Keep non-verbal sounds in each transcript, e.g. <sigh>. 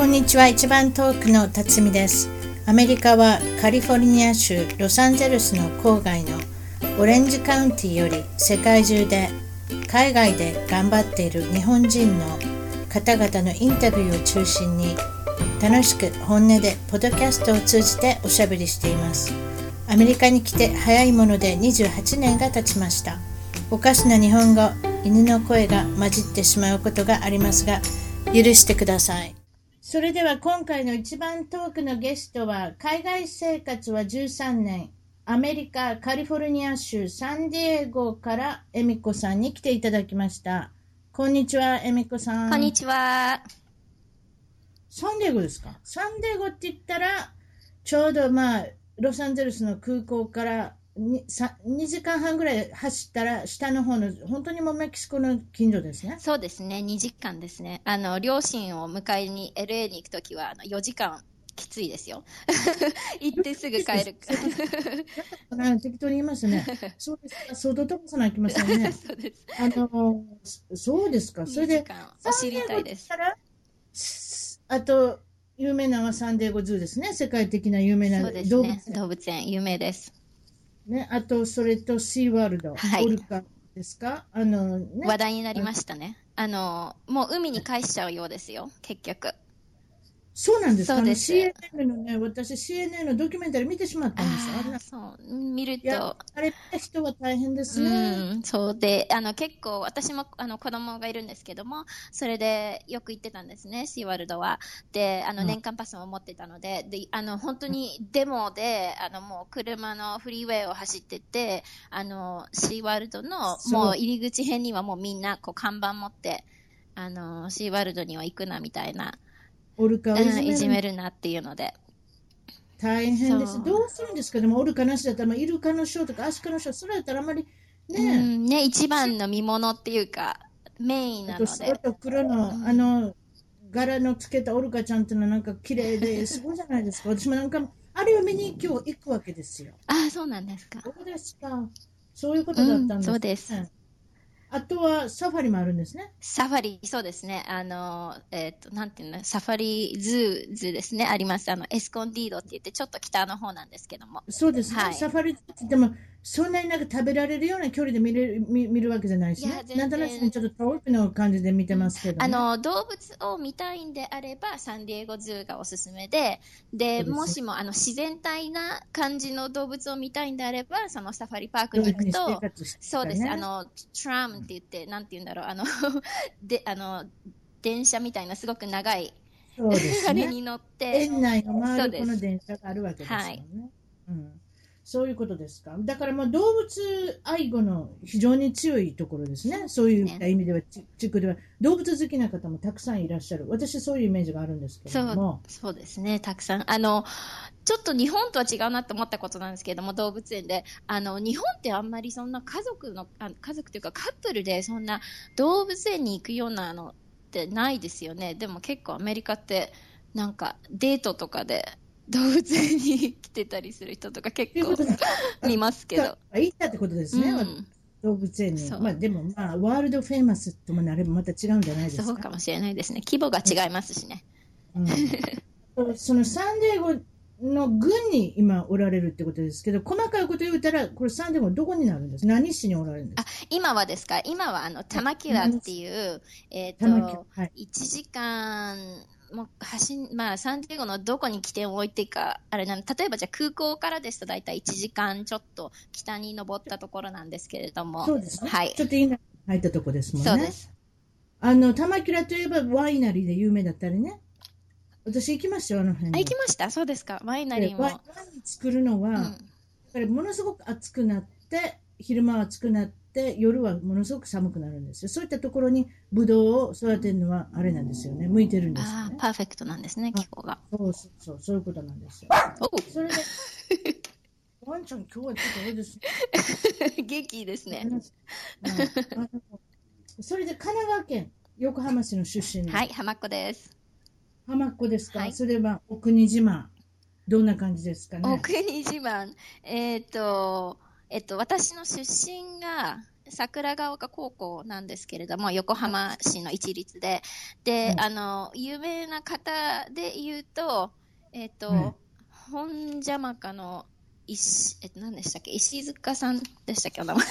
こんにちは。一番遠くの辰巳です。アメリカはカリフォルニア州ロサンゼルスの郊外のオレンジカウンティより世界中で海外で頑張っている日本人の方々のインタビューを中心に楽しく本音でポッドキャストを通じておしゃべりしています。アメリカに来て早いもので28年が経ちました。おかしな日本語犬の声が混じってしまうことがありますが許してください。それでは今回の一番トークのゲストは海外生活は13年アメリカカリフォルニア州サンディエゴからエミコさんに来ていただきました。こんにちはエミコさん。こんにちは。サンディエゴですか？サンディエゴって言ったらちょうどまあロサンゼルスの空港から2時間半ぐらい走ったら下の方の本当にもうメキシコの近所ですねそうですね、2時間ですね。あの、両親を迎えに LA に行くときは、あの4時間きついですよ。<laughs> 行ってすぐ帰る。あ適当に言いますね。<laughs> そうですか。相当飛ばさなきませんね。<laughs> そうです。あの、そうですか。それ2でお知りたいです。あと、有名なのはサンディエゴズーですね。世界的な有名な動物ね。動物園、有名です。ね。あと、それとシーワールド、はいオルカですか？あの、ね。話題になりましたね。あの、もう海に返しちゃうようですよ、結局。そうなんです。かそうです。CNN のね、私 CNN のドキュメンタリー見てしまったんです。よ。そう、見ると、、あれ人は大変ですね。うん、そうで、あの結構、私もあの子供がいるんですけども、それでよく行ってたんですね、シーワールドは。で、あのうん。年間パスも持ってたので、であの本当にデモで、あのもう車のフリーウェイを走ってて、あのシーワールドのもう入り口辺にはもうみんなこう看板持って、あのシーワールドには行くなみたいな、オルカをいうんいじじめるめるなっていうので。大変です。どうするんですか？でも、オルカなしだったら、まあ、イルカのショーとかアシカのショー、それだったらあんまりうね、んね、一番の見物っていうか、メインなのあと白で。と黒の、うんあの、柄のつけたオルカちゃんっていうのはなんか綺麗で <laughs> すごいじゃないですか。私もなんか、あれを見に今日行くわけですよ。ああ、そうなんですか。そうですか？そういうことだったんです、うんそうですねあとはサファリもあるんですね。サファリ、そうですね。あの、えっ、と、なんていうの、サファリズーズですね、あります。あの、エスコンディードって言って、ちょっと北の方なんですけども。そうですね。はいサファリって言っても、そんなになんか食べられるような距離で見れる見見るわけじゃないしね。なんとなくちょっと遠くの感じで見てますけど、ね。あの、動物を見たいんであれば、サンディエゴズーがおすすめで、で、もしも、あの、自然体な感じの動物を見たいんであれば、そのサファリパークに行くと、ね。そうです。あの、トラムって言って、なんて言うんだろう、あの、<laughs> で、あの、電車みたいなすごく長い、そうです <laughs> あれね。に乗って、園内の周りこの電車があるわけですよね。はい。うん、そういうことですか？だからもう動物愛護の非常に強いところですね。そういった意味では、ち地区では動物好きな方もたくさんいらっしゃる。私そういうイメージがあるんですけども。そうですね、たくさん。あの、ちょっと日本とは違うなって思ったことなんですけれども、動物園で。あの、日本ってあんまりそんな家族の、あ家族というかカップルでそんな動物園に行くようなのってないですよね。でも結構アメリカって、なんかデートとかで動物園に来てたりする人とか結構見ますけど。行ったってことですね。うん動物園に。まあでもまあワールドフェイマスともなればまた違うんじゃないですか。そうかもしれないですね。規模が違いますしね。うん、そのサンディエゴの軍に今おられるってことですけど、細かいこと言うたら、これサンディエゴどこになるんです何市におられるんですあ、今はですか？今はあの、タマキラっていう、えっ、か玉木と、はい。1時間、もう走んまあ、サンディエゴのどこに起点を置いてか、あれなん例えばじゃあ空港からですと大体1時間ちょっと北に登ったところなんですけれども。そうですね。はいちょっと今入ったとこですもんね。そうです。あの、玉キラといえばワイナリーで有名だったりね。私行きましたよ、あの辺あ、に。行きましたそうですか。ワイナリーも。でワイワイン作るのは、うんやっぱりものすごく暑くなって、昼間は暑くなって、夜はものすごく寒くなるんですよ。そういったところにブドウを育てるのはあれなんですよね。向いてるんですよね。ああ、パーフェクトなんですね、気候が。そうそうそう、そういうことなんですよ。おそれで、<laughs> ワンちゃん、今日はちょっとあれですね。元気ですね。それで神奈川県横浜市の出身のはい、浜っ子です。浜っ子ですか、はいそれはお国自慢。どんな感じですかね？お国自慢。えっ、と、えっと、私の出身が、桜ヶ丘高校なんですけれども、横浜市の一律で。で、うんあの、有名な方で言うと、えっ、と、うん本邪魔かの石、えっと、何でしたっけ？石塚さんでしたっけ？お名前。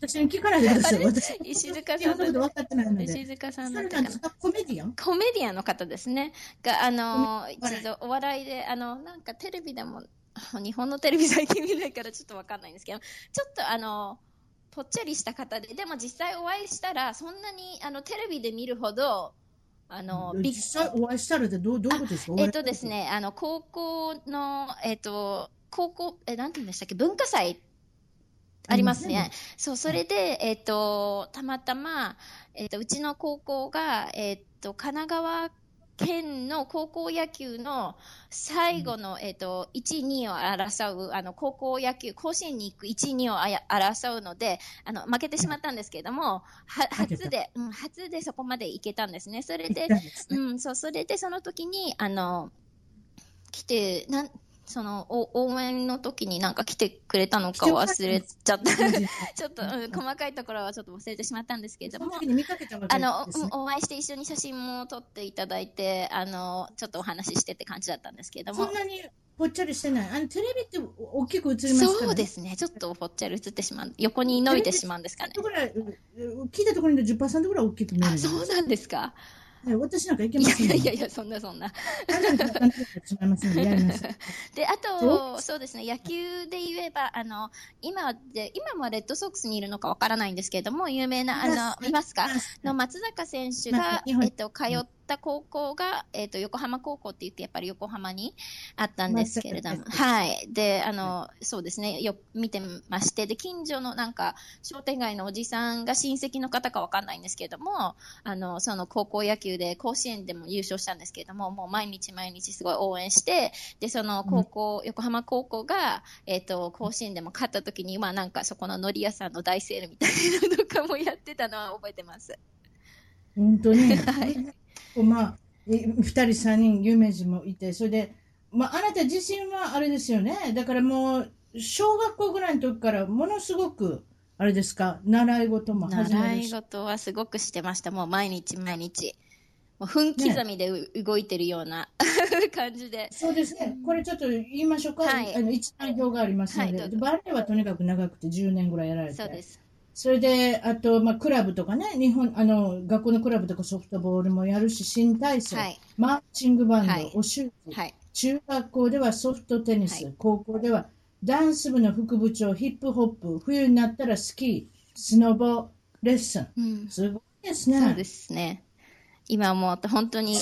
私に聞かないでください。私、石塚日さん本のこと分かってないので。石塚さんそだったかコメディアン？コメディアンの方ですね。が、あの、一度お笑いで、あの、なんかテレビでも、日本のテレビ最近見ないからちょっとわかんないんですけど、ちょっとあの、ぽっちゃりした方で、でも実際お会いしたら、そんなに、あの、テレビで見るほど、あの、実際お会いしたらってどうどういうことですか？えっとです。ね、あの、高校の、えっと、高校、え、なんて言うんでしたっけ、文化祭ありますね。そう、それで、えっと、たまたま、えっと、うちの高校が、えっと、神奈川県の高校野球の最後の、えっと、1、2を争う、あの、高校野球、甲子園に行く1、2を争うので、あの、負けてしまったんですけれども、は、初で、うん、初でそこまで行けたんですね。それでですね。うん、そう、それでその時に、あの、来て、なん、その、お応援の時になんか来てくれたのか忘れちゃった。<laughs> ちょっと、うん、細かいところはちょっと忘れてしまったんですけれどもその、時に見かけたわけあの、お会いして一緒に写真も撮っていただいて、あの、ちょっとお話ししてって感じだったんですけれどもそん。なにぽっちゃりしてない。あのテレビって大きく映りますね？そうですね。ちょっとぽっちゃり映ってしまう。横に伸びてしまうんですかね10%。ぐらい、う聞いたところに10%ぐらい大きく見える。あ、そうなんですか。ね私なんかいけませんよ。いやいやそんなそんな。で、あと、そうですね、野球で言えば、あの、今で、今もレッドソックスにいるのかわからないんですけれども、有名な、あの、いますか？の松坂選手がえっと、通った高校が、えっと、横浜高校って言って、やっぱり横浜にあったんですけれども、はい。で、あの、そうですね、よ、見てまして、で、近所のなんか、商店街のおじさんが親戚の方かわかんないんですけれども、あの、その高校野球で甲子園でも優勝したんですけれども、もう毎日毎日すごい応援して、で、その高校、横浜高校が、えっ、と、甲子園でも勝った時に、まあなんかそこの海苔屋さんの大セールみたいなのとかもやってたのは覚えてます。本当に？<laughs> はいまあ、え二人、三人、有名人もいて、それで、まあ、あなた自身はあれですよね。だからもう、小学校ぐらいの時から、ものすごく、あれですか、習い事も始め習い。事はすごくしてました。もう毎日毎日。もう分刻みでう、動いてるような <laughs> 感じで。そうですね。これちょっと言いましょうか。はいあの一覧表がありますので、はいバレエはとにかく長くて10年ぐらいやられて。そうです。それで、あと、まあ、クラブとかね、日本、あの、学校のクラブとかソフトボールもやるし、新体操、はいマーチングバンド、はいお習字、はい。中学校ではソフトテニス、はい高校ではダンス部の副部長、ヒップホップ、冬になったらスキー、スノボ、レッスン。うん。すごいですね。そうですね。今もう本当に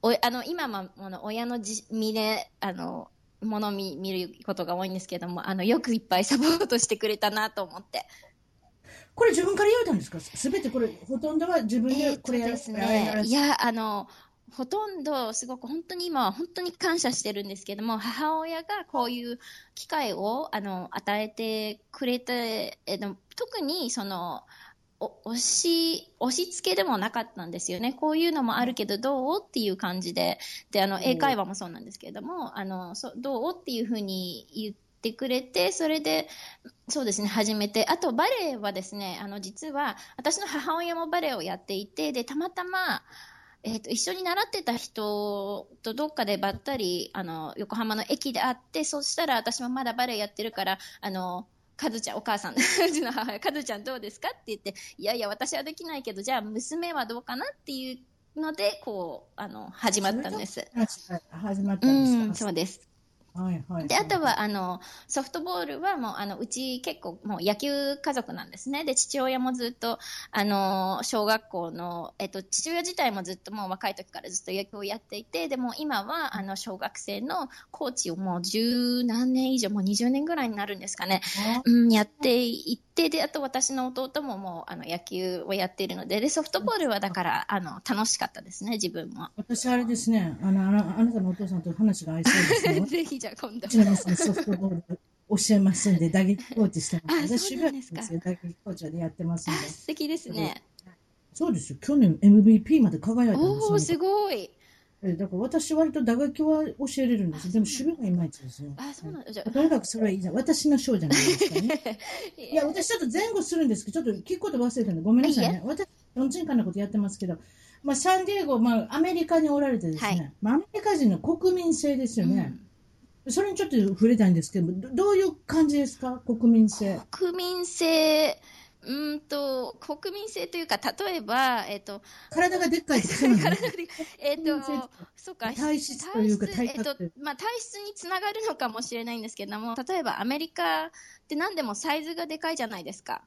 おあの今もあの親のじ身であのもの見見ることが多いんですけども、あのよくいっぱいサポートしてくれたなと思って。これ自分から言われたんですか？すべてこれ、ほとんどは自分でこれやるですこれあれやる、ねいや、あの、ほとんど、すごく本当に今は本当に感謝してるんですけども、母親がこういう機会を、あの、与えてくれて、えの特にその、お押し、押し付けでもなかったんですよね。こういうのもあるけどどうっていう感じで。で、あの、英会話もそうなんですけれども、あの、そどうっていうふうに言ってくれて、それで、そうですね、始めて。あと、バレエはですね、あの、実は、私の母親もバレエをやっていて、で、たまたま、えっ、と、一緒に習ってた人とどっかでばったり、あの、横浜の駅で会って、そしたら私もまだバレエやってるから、あの、カズちゃん、お母さん、うちの母親、カズちゃんどうですかって言って、いやいや、私はできないけど、じゃあ娘はどうかなっていうので、こう、あの、始まったんです。始まったうんん、ですか、そうです。はいはい。で、あとは、あの、ソフトボールはもう、あの、うち結構もう野球家族なんですね。で、父親もずっと、あの、小学校の、えっと、父親自体もずっともう若い時からずっと野球をやっていて、でも今は、あの、小学生のコーチをもう十何年以上、もう20年ぐらいになるんですかね。あうん、やっていって、で、あと私の弟ももう、あの、野球をやっているので、で、ソフトボールはだから、あの、楽しかったですね、自分も。私、あれですね、あのあの、あなたのお父さんと話が合いそうですね。<laughs> ぜひ、じゃあ今度う。ちの娘ソフトボール教えますんで、打撃コーチしてます。あ私、そうなんですかよ打撃コーチでやってますんあ、で。素敵ですね。そうですよ。去年 MVP まで輝いたんですおー、すごい。えだから私割と打楽器は教えれるんですよ。でも守備がいまいちですよ。あ、そうなんだ。じゃあとにかくそれはいいじゃん。私の章じゃないですからね。<laughs> いや、私ちょっと前後するんですけど、ちょっと聞くこと忘れたんで、ごめんなさいね。私、どんちんかんなことやってますけど、まあ、サンディエゴ、まあ、アメリカにおられてですね、はいまあ、アメリカ人の国民性ですよね。それにちょっと触れたいんですけど、どどういう感じですか？国民性。国民性、うーんと、国民性というか、例えば、えっ、と、体がでっかいですよね。体がでっかいえっ、ーと、そうか、体質というか体質体格えっ、と、まあ、体質につながるのかもしれないんですけれども、例えばアメリカって何でもサイズがでかいじゃないですか。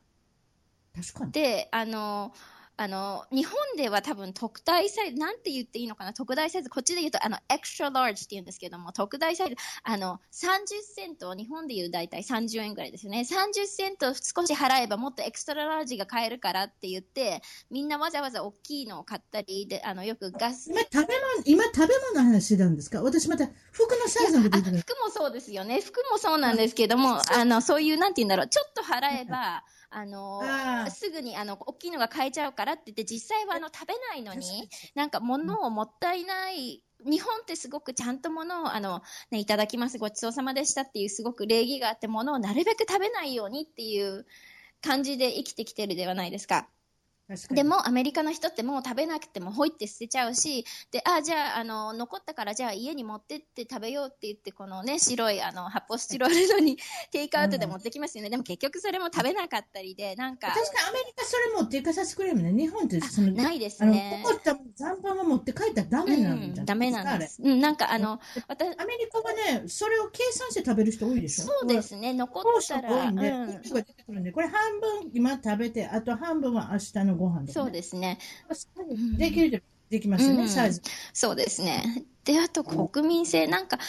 確かに。で、あの、あの、日本では多分特大サイズ、なんて言っていいのかな、特大サイズ、こっちで言うと、あの、エクストララージって言うんですけども、特大サイズ、あの、30セント、日本で言う大体30円ぐらいですよね。30セント少し払えばもっとエクストララージが買えるからって言って、みんなわざわざ大きいのを買ったり、で、あの、よくガス、今、食べ物、今、食べ物の話してたんですか？私また、服のサイズのこと服もそうですよね。服もそうなんですけども、あの、そういう、なんて言うんだろう、ちょっと払えば、あのすぐにあの大きいのが買えちゃうからって言って、実際はあの食べないのに、なんか物をもったいない、日本ってすごくちゃんと物をあの、ね、いただきます、ごちそうさまでしたっていうすごく礼儀があって、物をなるべく食べないようにっていう感じで生きてきてるではないですか。でもアメリカの人ってもう食べなくてもほいって捨てちゃうし、で、あ、じゃあ、あの、残ったからじゃあ家に持ってって食べようって言って、このね、白いあの発泡スチロールのに <laughs> テイクアウトで持ってきますよね。でも結局それも食べなかったりで、なんか、確かにアメリカそれ持っていかさせてくれるもんね。日本ってその、ないですね。残った残飯は持って帰ったらダメなんじゃうん、ダメなんです。うん、なんかあの、私、アメリカはね、それを計算して食べる人多いでしょ？そうですね、残ったら、多いんで、うん、これ半分今食べて、あと半分は明日のご飯とか、ね。そうですね。んできるとできますよね、うんサイズ。そうですね。で、あと国民性、なんか、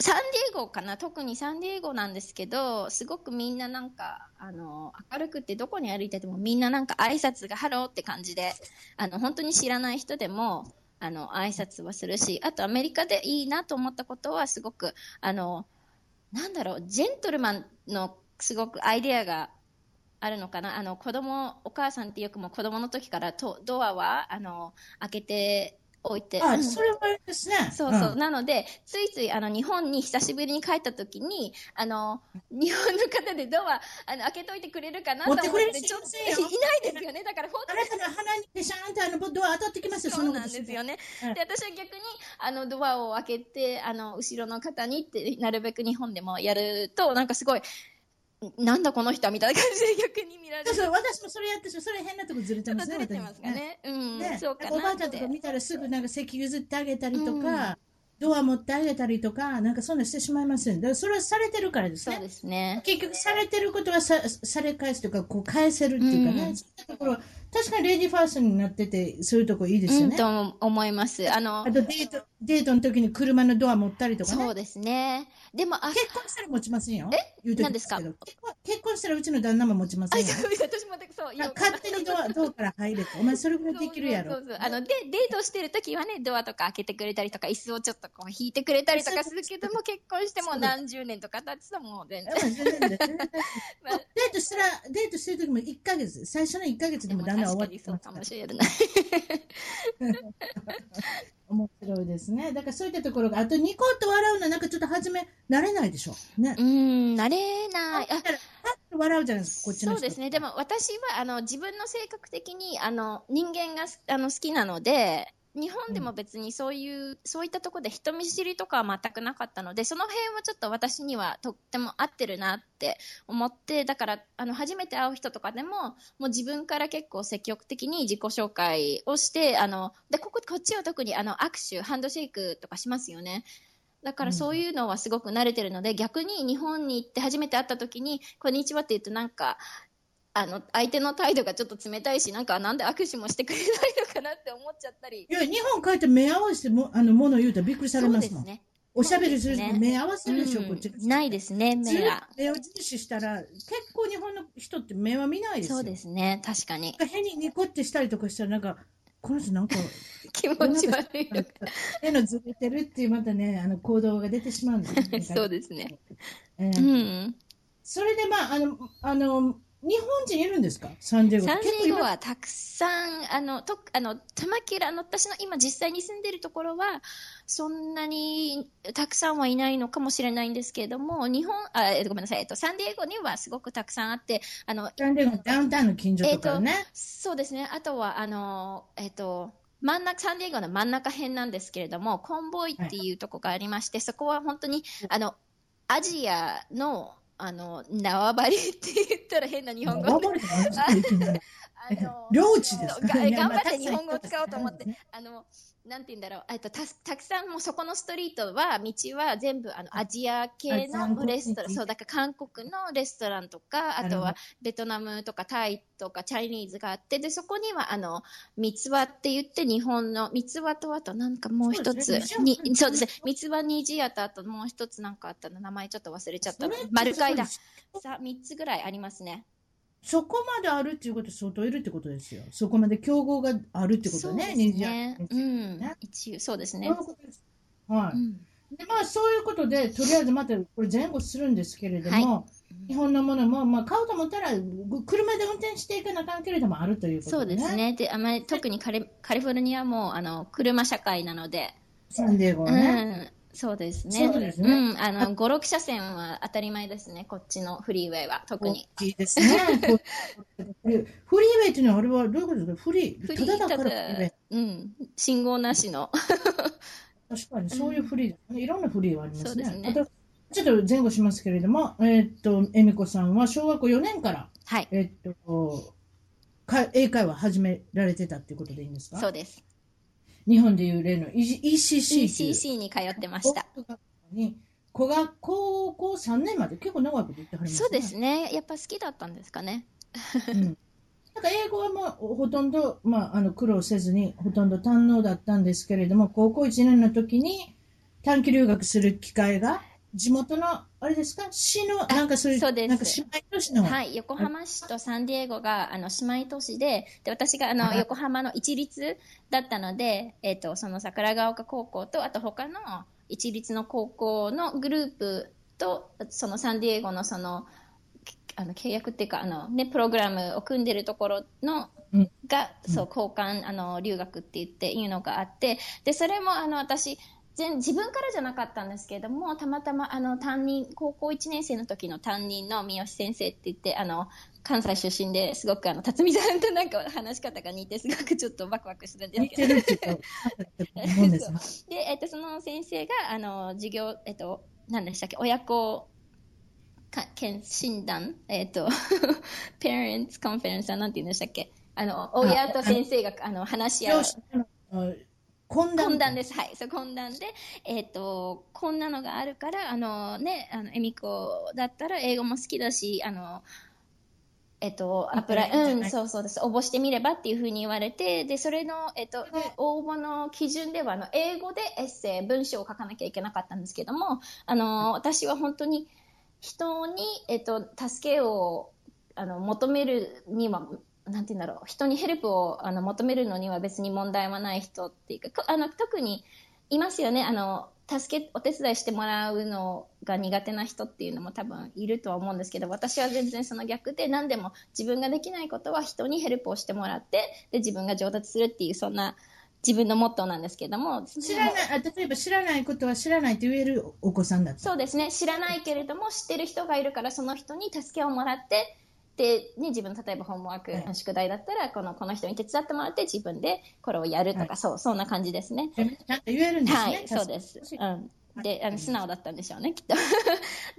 サンディエゴかな？特にサンディエゴなんですけど、すごくみんななんか、あの、明るくてどこに歩いててもみんななんか挨拶がハローって感じで、あの、本当に知らない人でも、あの、挨拶はするし、あとアメリカでいいなと思ったことはすごく、あの、なんだろう、ジェントルマンのすごくアイデアがあるのかな？あの、子供、お母さんってよくも子供の時からとドアは、あの、開けておいて。あ、うんそれはですね。そうそう。んなので、ついつい、あの、日本に久しぶりに帰った時に、あの、日本の方でドア、あの、開けといてくれるかなと思って、ちょっと、いないですよね。だから、本当あなたの鼻にペシャーンとあのドア当たってきますよ、そうなんですよね。ね。うんで、私は逆に、あの、ドアを開けて、あの、後ろの方にって、なるべく日本でもやると、なんかすごい、なんだこの人はみたいな感じで逆に見られる。そうそう、私もそれやってそれ変なとこずれてますね、ずれてますかね。うん、ね、そうかおばあちゃんとか。見たらすぐなんか席譲ってあげたりとか、ドア持ってあげたりとか、なんかそんなしてしまいますよね。だからそれはされてるからですね。そうですね。結局されてることはさされ返すというか、こう返せるっていうかね、うんそういったところ、確かにレディーファーストになってて、そういうとこいいですよね。うん、と思います。あのあ、とデート、デートの時に車のドア持ったりとかね。そうですね。でも、あ、結婚したら持ちませんよ。え？言うとき何ですか？けど結婚結婚したらうちの旦那も持ちませあ、んよ。私もそう、あ勝手にドア、ドアから入れて。お前それぐらいできるやろ。そうそうあのでデートしてる時はねドアとか開けてくれたりとか椅子をちょっとこう引いてくれたりとかするけども結婚しても何十年とか経つともう全然 <laughs> デートしたら、デートしてる時も1ヶ月、最初の1ヶ月でも旦那は確終わってますかにそうかもしれない <laughs> 面白いですね。だからそういったところが、あとニコッと笑うのはなんかちょっと初め慣れないでしょ？ねう。ん慣れないあ笑うじゃないですか、こっちの人。そうですねでも私はあの自分の性格的にあの人間があの好きなので日本でも別にそういう、そういったところで人見知りとかは全くなかったので、その辺はちょっと私にはとっても合ってるなって思って、だから、あの、初めて会う人とかでも、もう自分から結構積極的に自己紹介をして、あの、で、ここ、こっちは特にあの、握手、ハンドシェイクとかしますよね。だからそういうのはすごく慣れてるので、逆に日本に行って初めて会った時に、こんにちはって言うとなんか、あの、相手の態度がちょっと冷たいし、なんか、なんで握手もしてくれないのかなって思っちゃったり。いや、日本帰って目合わせても、あの、物言うたらびっくりされますもん。ね。おしゃべりする人そうですね目合わせるでしょ、うんこっちが。ないですね、目が。目を重視したら、結構日本の人って目は見ないですよ。そうですね、確かに。変にニコってしたりとかしたら、なんか、この人なんか、<laughs> 気持ち悪い。目のずれてるっていうまたね、あの行動が出てしまうんですよ <laughs> そうですね。ええうん。それでまあ、あの、あの、日本人いるんですか？サンディエゴ。サンディエゴはたくさん、あの、と、あの、タマキラ、あの、私の今実際に住んでるところは、そんなにたくさんはいないのかもしれないんですけれども、日本、あ、えっとごめんなさい、えっと、サンディエゴにはすごくたくさんあって、あの、サンディエゴのダウンタウンの近所とかね。そうですね。あとは、あの、えっと、真ん中、サンディエゴの真ん中辺なんですけれども、コンボイっていうとこがありまして、そこは本当に、あの、アジアの、あの、縄張りって言ったら変な日本語で。頑張りあの領地ですか？がいやまあ頑張って日本語を使おうと思ってあの、なんて言うんだろう、えっと、たたくさんもうそこのストリートは、道は全部あのアジア系のレストラン、そう、だから韓国のレストランとか、あとはベトナムとかタイとかチャイニーズがあって、で、そこにはあの、三つ葉って言って日本の、三つ葉とあとなんかもう一つに、そうですね、三つ葉虹屋とあともう一つなんかあったの、名前ちょっと忘れちゃった。丸貝だ。す。さあ、三つぐらいありますね。そこまであるっていうことは相当いるってことですよ。そこまで競合があるってことね。そうですね。う20んね。一応、そうですね。はい。うんでまあ、そういうことで、とりあえずまたこれ前後するんですけれども、日本のものも、まあ、買おうと思ったら、ぐ車で運転していかなあかんけれどもあるということそうです。ね。で、あまり特にカリカリフォルニアも、あの、車社会なので、サンディエゴうはね。ん。そうですね。そうですねうん。あの、5、6車線は当たり前ですね。こっちのフリーウェイは、特に。大きいですね。<laughs> フリーウェイっていうのは、あれはどういうことですか？フリー。フリー、ただうん。信号なしの。確かに、そういうフリーですね。いろんなフリーはありますね。そうですねちょっと前後しますけれども、えーっと、恵美子さんは小学校4年から、はい。えーっと、か英会話始められてたっていうことでいいんですか？そうです。日本でいう例の ECC ECC に通ってました。語学学校に小学高校3年まで結構長いこと言ってはりますね。そうですね。やっぱ好きだったんですかね。うんなんか英語はもうほとんど、まあ、あの苦労せずにほとんど堪能だったんですけれども高校1年の時に短期留学する機会が地元のあれですか？市のなんかそういうそうです。なんか姉妹都市の、はい、横浜市とサンディエゴがあの姉妹都市で、で私があのはい。横浜の一律だったので、えっ、とその桜ヶ丘高校とあと他の一律の高校のグループとそのサンディエゴのそのきあの契約っていうかあのねプログラムを組んでるところのうん。が、そう交換あの留学って言っていうのがあって、でそれもあの私全自分からじゃなかったんですけれどもたまたまあの担任高校1年生の時の担任の三好先生って言ってあの関西出身ですごくあの辰巳さんとなんか話し方が似てすごくちょっとワクワクするんです似けどで <laughs> えっと、その先生があの授業、えっと、何でしたっけ親子か検診断、えっと <laughs> Parents Conference はなんて言うんでしたっけ。あの親と先生があの話し合う懇談懇談です。はい。そう、懇談で、えっ、と、こんなのがあるから、あのね、あの、えみこだったら英語も好きだし、あの、えっ、と、アプライ、うん、そうそうです。応募してみればっていうふうに言われて、で、それの、えっ、と、応募の基準では、あの、英語でエッセイ、文章を書かなきゃいけなかったんですけども、あの、私は本当に人に、えっ、と、助けを、あの、求めるには、なんて言うんだろう、人にヘルプをあの求めるのには別に問題はない人っていうか、こあの特にいますよね、あの助け、お手伝いしてもらうのが苦手な人っていうのも多分いるとは思うんですけど、私は全然その逆で、何でも自分ができないことは人にヘルプをしてもらって、で自分が上達するっていう、そんな自分のモットーなんですけども、知らないあ例えば知らないことは知らないと言えるお子さんだった。そうですね、知らないけれども、知ってる人がいるから、その人に助けをもらって、で、ね、自分、例えばホームワーク、はい宿題だったら、この、この人に手伝ってもらって、自分でこれをやるとか、はいそう、そんな感じですね。ちゃんと言えるんですね。はい、そうです。うん。で、あの、素直だったんでしょうね、きっと。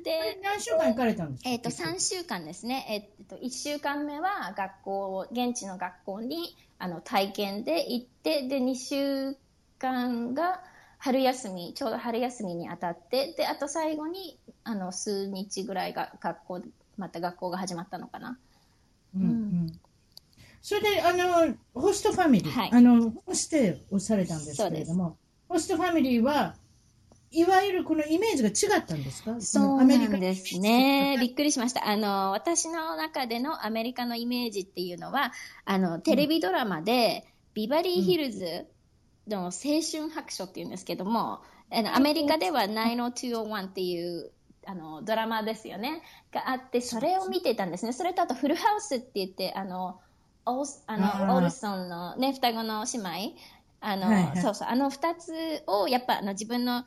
で、<laughs> 何週間行かれたんですか？えっ、と、3週間ですね。えっ、と、1週間目は学校、現地の学校に、あの、体験で行って、で、2週間が春休み、ちょうど春休みに当たって、で、あと最後に、あの、数日ぐらいが学校、また学校が始まったのかな。うんうん。それで、あの、ホストファミリー、はい。あの、ホステイをされたんですけれども、ホストファミリーは、いわゆるこのイメージが違ったんですか？そうなんですね。びっくりしました。あの、私の中でのアメリカのイメージっていうのは、あの、テレビドラマで、ビバリーヒルズの青春白書っていうんですけども、あのアメリカでは90201っていうあの、ドラマですよね。があって、それを見てたんですね。それとあと、フルハウスって言って、あの、オースあの、オールソンのね、双子の姉妹。あの、はいはいそうそう、あの二つを、やっぱ、あの、自分の、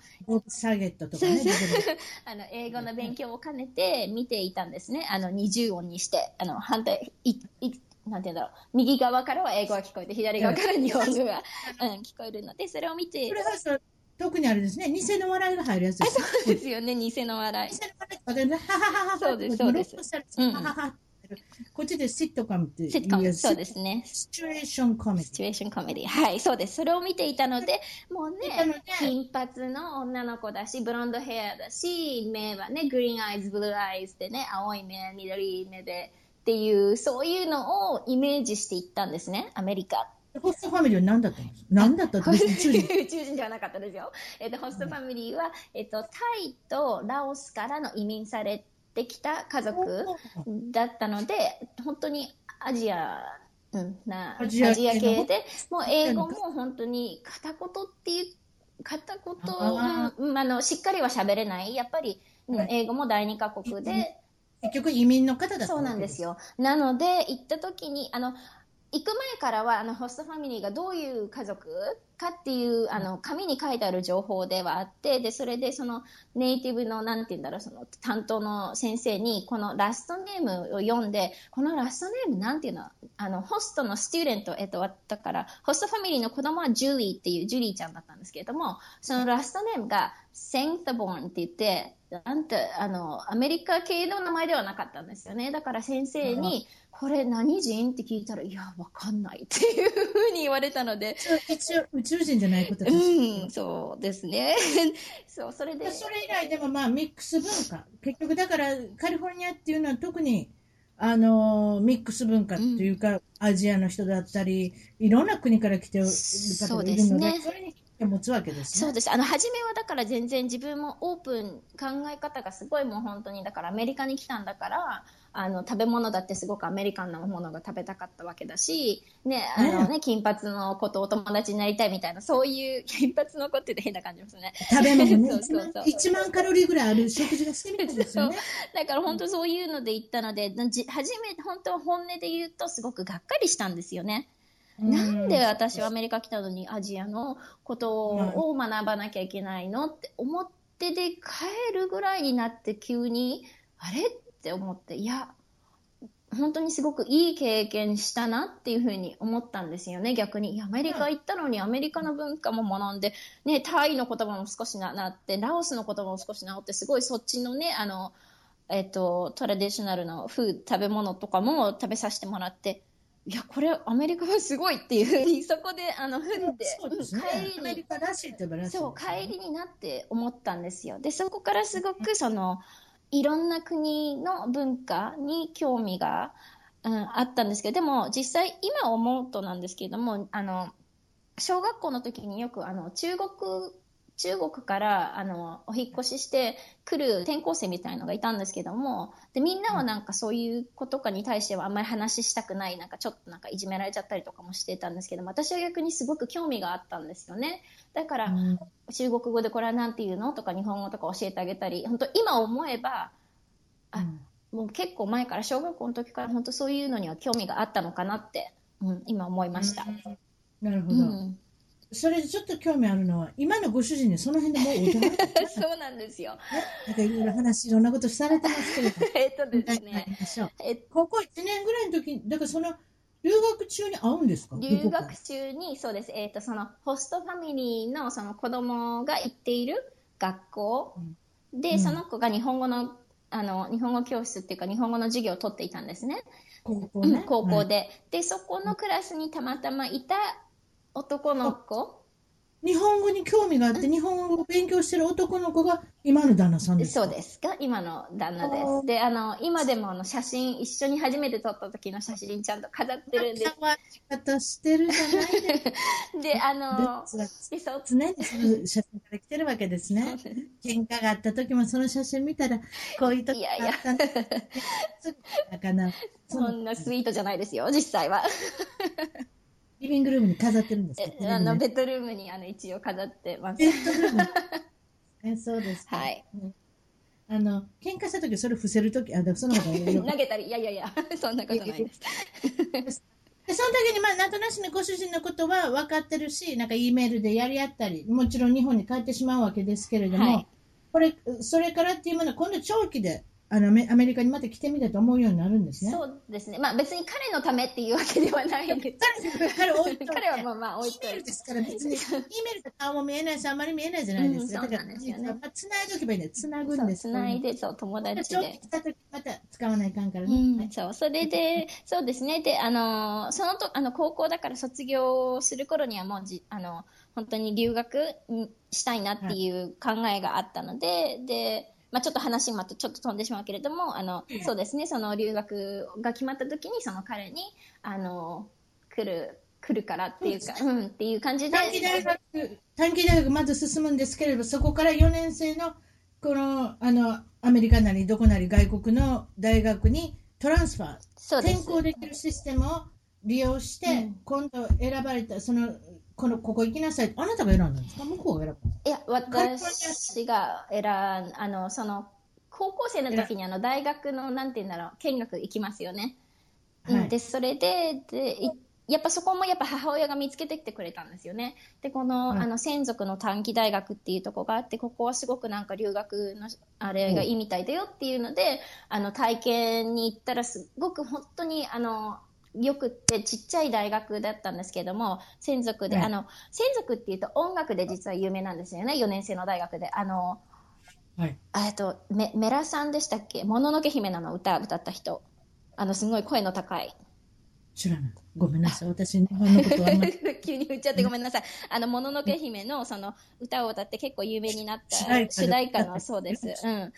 サーゲットとかね、<laughs> あの、英語の勉強を兼ねて見ていたんですね。あの、二重音にして、あの、反対、い、い、なんて言うんだろう。右側からは英語が聞こえて、左側から日本語が、うん、聞こえるので、それを見てフ、ルハウスは特にあれですね、偽の笑いが入るやつです。そうですよね、偽の笑い。偽の笑いはははははそうですそうですはははこっちでシットコムっていう。シットコム、そうですね。シチュエーションコメディシ。チュエーションコメディ。はい、そうです。それを見ていたので、もうね金髪の女の子だし、ブロンドヘアだし、目はね、グリーンアイズ、ブルーアイズでね、青い目、緑目で、っていう、そういうのをイメージしていったんですね、アメリカ。ホストファミリーは何だったんですか何だった？って別に注意宇宙人ではなかったですよ。えっ、と、ホストファミリーは、えっ、と、タイとラオスからの移民されてきた家族だったので、本当にアジア、うん、な、アジア系で、もう英語も本当に片言っていう、片言、ああの、しっかりは喋れない。やっぱり、うんはい。英語も第二カ国で、結局移民の方だったそうなんですよ。なので、行った時に、あの、行く前からは、あの、ホストファミリーがどういう家族かっていう、あの、紙に書いてある情報ではあって、で、それで、その、ネイティブの、なんて言うんだろう、その、担当の先生に、このラストネームを読んで、このラストネームなんていうの？あの、ホストのスチューデント、えっと、だから、ホストファミリーの子供はジュリーっていう、ジュリーちゃんだったんですけれども、そのラストネームが、センタボーンって言って、なんて、あの、アメリカ系の名前ではなかったんですよね。だから先生に、これ何人？って聞いたら、いや、わかんないっていうふうに言われたので、一応宇宙人じゃないことです。うん、そうですね。<laughs> そう、それで。それ以来でもまあミックス文化。結局だからカリフォルニアっていうのは特にあのミックス文化っていうか、アジアの人だったり、いろんな国から来てる方がいるので、そうですねそれに持つわけですね。そうです。あの、初めはだから全然自分もオープン、考え方がすごいもう本当に、だからアメリカに来たんだから、あの、食べ物だってすごくアメリカンなものが食べたかったわけだし、ね、あのね、金髪の子とお友達になりたいみたいな、そういう、金髪の子って変な感じですね。食べ物ね。<laughs> そうそうそう。1万、1万カロリーぐらいある食事が好きみたいですよね。<laughs> だから本当そういうので行ったので、じ初めて本当は本音で言うとすごくがっかりしたんですよね。なんで私はアメリカ来たのにアジアのことを学ばなきゃいけないのって思ってで帰るぐらいになって急に、あれ？って思って、いや、本当にすごくいい経験したなっていうふうに思ったんですよね、逆に。アメリカ行ったのにアメリカの文化も学んで、ね、タイの言葉も少しななって、ラオスの言葉も少し直って、すごいそっちのね、あの、えっと、トラディショナルのフード、食べ物とかも食べさせてもらって、いや、これアメリカはすごいっていうふうに、<laughs> そこで、あの、踏んで、ですね。帰りに、そう、ね帰りになって思ったんですよ。で、そこからすごくその、いろんな国の文化に興味が、うん、あったんですけど、でも実際今思うとなんですけれども、あの、小学校の時によくあの中国、中国からあのお引っ越しして来る転校生みたいのがいたんですけども、で、みんなはなんかそういうことかに対してはあんまり話したくない、なんかちょっとなんかいじめられちゃったりとかもしてたんですけども、私は逆にすごく興味があったんですよね。だから、うん中国語でこれはなんて言うのとか日本語とか教えてあげたり、本当今思えば、あうんもう結構前から小学校の時から本当そういうのには興味があったのかなって、うん、今思いました。なるほど。うん、それでちょっと興味あるのは、今のご主人ね、その辺でもう大人だった？<laughs> そうなんですよ。なんかいろいろ話、いろんなことされてますけれども。<laughs> えっとですはいね、え高校1年ぐらいの時、だからその、留学中に会うんですか？留学中に、そうです、えっ、と、その、ホストファミリーのその子供が行っている学校で、うんその子が日本語の、あの、日本語教室っていうか、日本語の授業を取っていたんですね。うん高校ね。高校はいで。で、そこのクラスにたまたまいた男の子、日本語に興味があって、日本語を勉強してる男の子が今の旦那さんですか？そうですか今の旦那です。で、あの、今でもあの写真、一緒に初めて撮った時の写真ちゃんと飾ってるんで可愛い方してるじゃないですか。す。で、あの、そう、常にその写真から来てるわけですね。喧嘩があった時もその写真見たら、こういう時があったんだ。すぐだからそんなスイートじゃないですよ、実際は。リビングルームに飾ってるんですか？えあの、ベッドルームにあの一応飾ってます。ベッドルーム。えそうですか。はい。あの、喧嘩したときそれ伏せるとき、あ、でもその方がいいよ投げたり、いやいやいや、<laughs> そんなことないです。<laughs> で、その時に、まあ、なんとなしにご主人のことは分かってるし、なんか E メールでやり合ったり、もちろん日本に帰ってしまうわけですけれども、はいこれ、それからっていうものは、今度長期で、あの、アメリカにまた来てみたと思うようになるんですね。そうですね。まあ別に彼のためっていうわけではないんです。彼彼置いといて彼はまあまあ置いと E て。ルですから、別に、E メールと顔も見えないし、あんまり見えないじゃないですか。うんだから、つないでおけばいいんだよ。つなぐんですつないで、そう、友達で長期。来た時また使わないかんからね。うん、そう、それで、そうですね。で、あの、そのと、あの、高校だから卒業する頃にはもうじ、あの、本当に留学にしたいなっていう考えがあったので、で、まあちょっと話またちょっと飛んでしまうけれども、あの、そうですね、その留学が決まった時に、その彼に、あの、来る、来るからっていうか、うん、っていう感じで。短期大学、短期大学まず進むんですけれど、そこから4年生の、この、あの、アメリカなりどこなり外国の大学にトランスファー、転校できるシステムを利用して、うん。今度選ばれた、その、この、ここ行きなさい。あなたが選んだんですか？向こうが選んだんですか？いや、私が選ん、あの、その、高校生の時にあの、大学の、なんて言うんだろう、見学行きますよね。うんはいで、それで、で、いやっぱそこもやっぱ母親が見つけてきてくれたんですよね。で、この、はいあの、専属の短期大学っていうところがあって、ここはすごくなんか留学の、あれがいいみたいだよっていうので、あの、体験に行ったらすごく本当に、あの、よくってちっちゃい大学だったんですけども、専属で、はいあの、専属っていうと音楽で実は有名なんですよね、4年生の大学で。あの、はい。あえっと、メメラさんでしたっけ？もののけ姫なの歌歌った人。あの、すごい声の高い。知らない。ごめんなさい。私、日本のことは。<laughs> 急に言っちゃってごめんなさい。あの、もののけ姫のその歌を歌って結構有名になった主題歌で主題歌の、そうです。うん。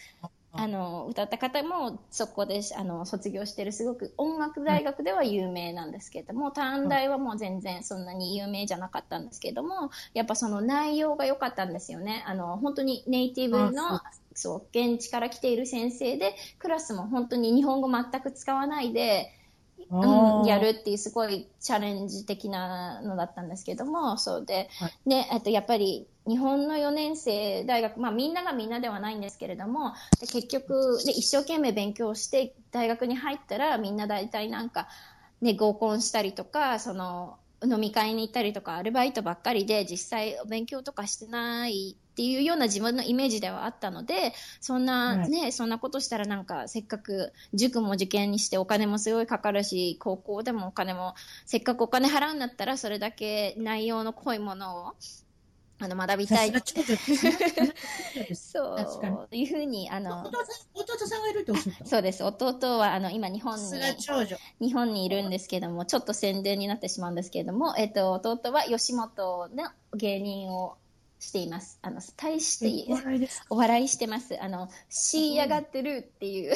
あの、歌った方もそこで、あの、卒業してるすごく音楽大学では有名なんですけども、短大はもう全然そんなに有名じゃなかったんですけども、やっぱその内容が良かったんですよね。あの、本当にネイティブのあ、そう、現地から来ている先生で、クラスも本当に日本語全く使わないで、あうん、ーやるっていうすごいチャレンジ的なのだったんですけども、そうで、はい。ね、えっと、やっぱり日本の4年生大学、まあみんながみんなではないんですけれども、で結局、で、一生懸命勉強して大学に入ったらみんな大体なんか、ね、合コンしたりとか、その、飲み会に行ったりとか、アルバイトばっかりで、実際勉強とかしてないっていうような自分のイメージではあったので、そんな、はい。ね、そんなことしたらなんか、せっかく塾も受験にしてお金もすごいかかるし、高校でもお金も、せっかくお金払うんだったら、それだけ内容の濃いものを、あの、学びたい <laughs> そ。ういうふうに、あの、弟さん、弟さんがいるっておっしゃった？そうです。弟は、あの、今日本に。日本にいるんですけども、ちょっと宣伝になってしまうんですけれども、えっと、弟は吉本の芸人をしています。あの、大して、お笑いですか？お笑いしてます。あの、し上がってるっていう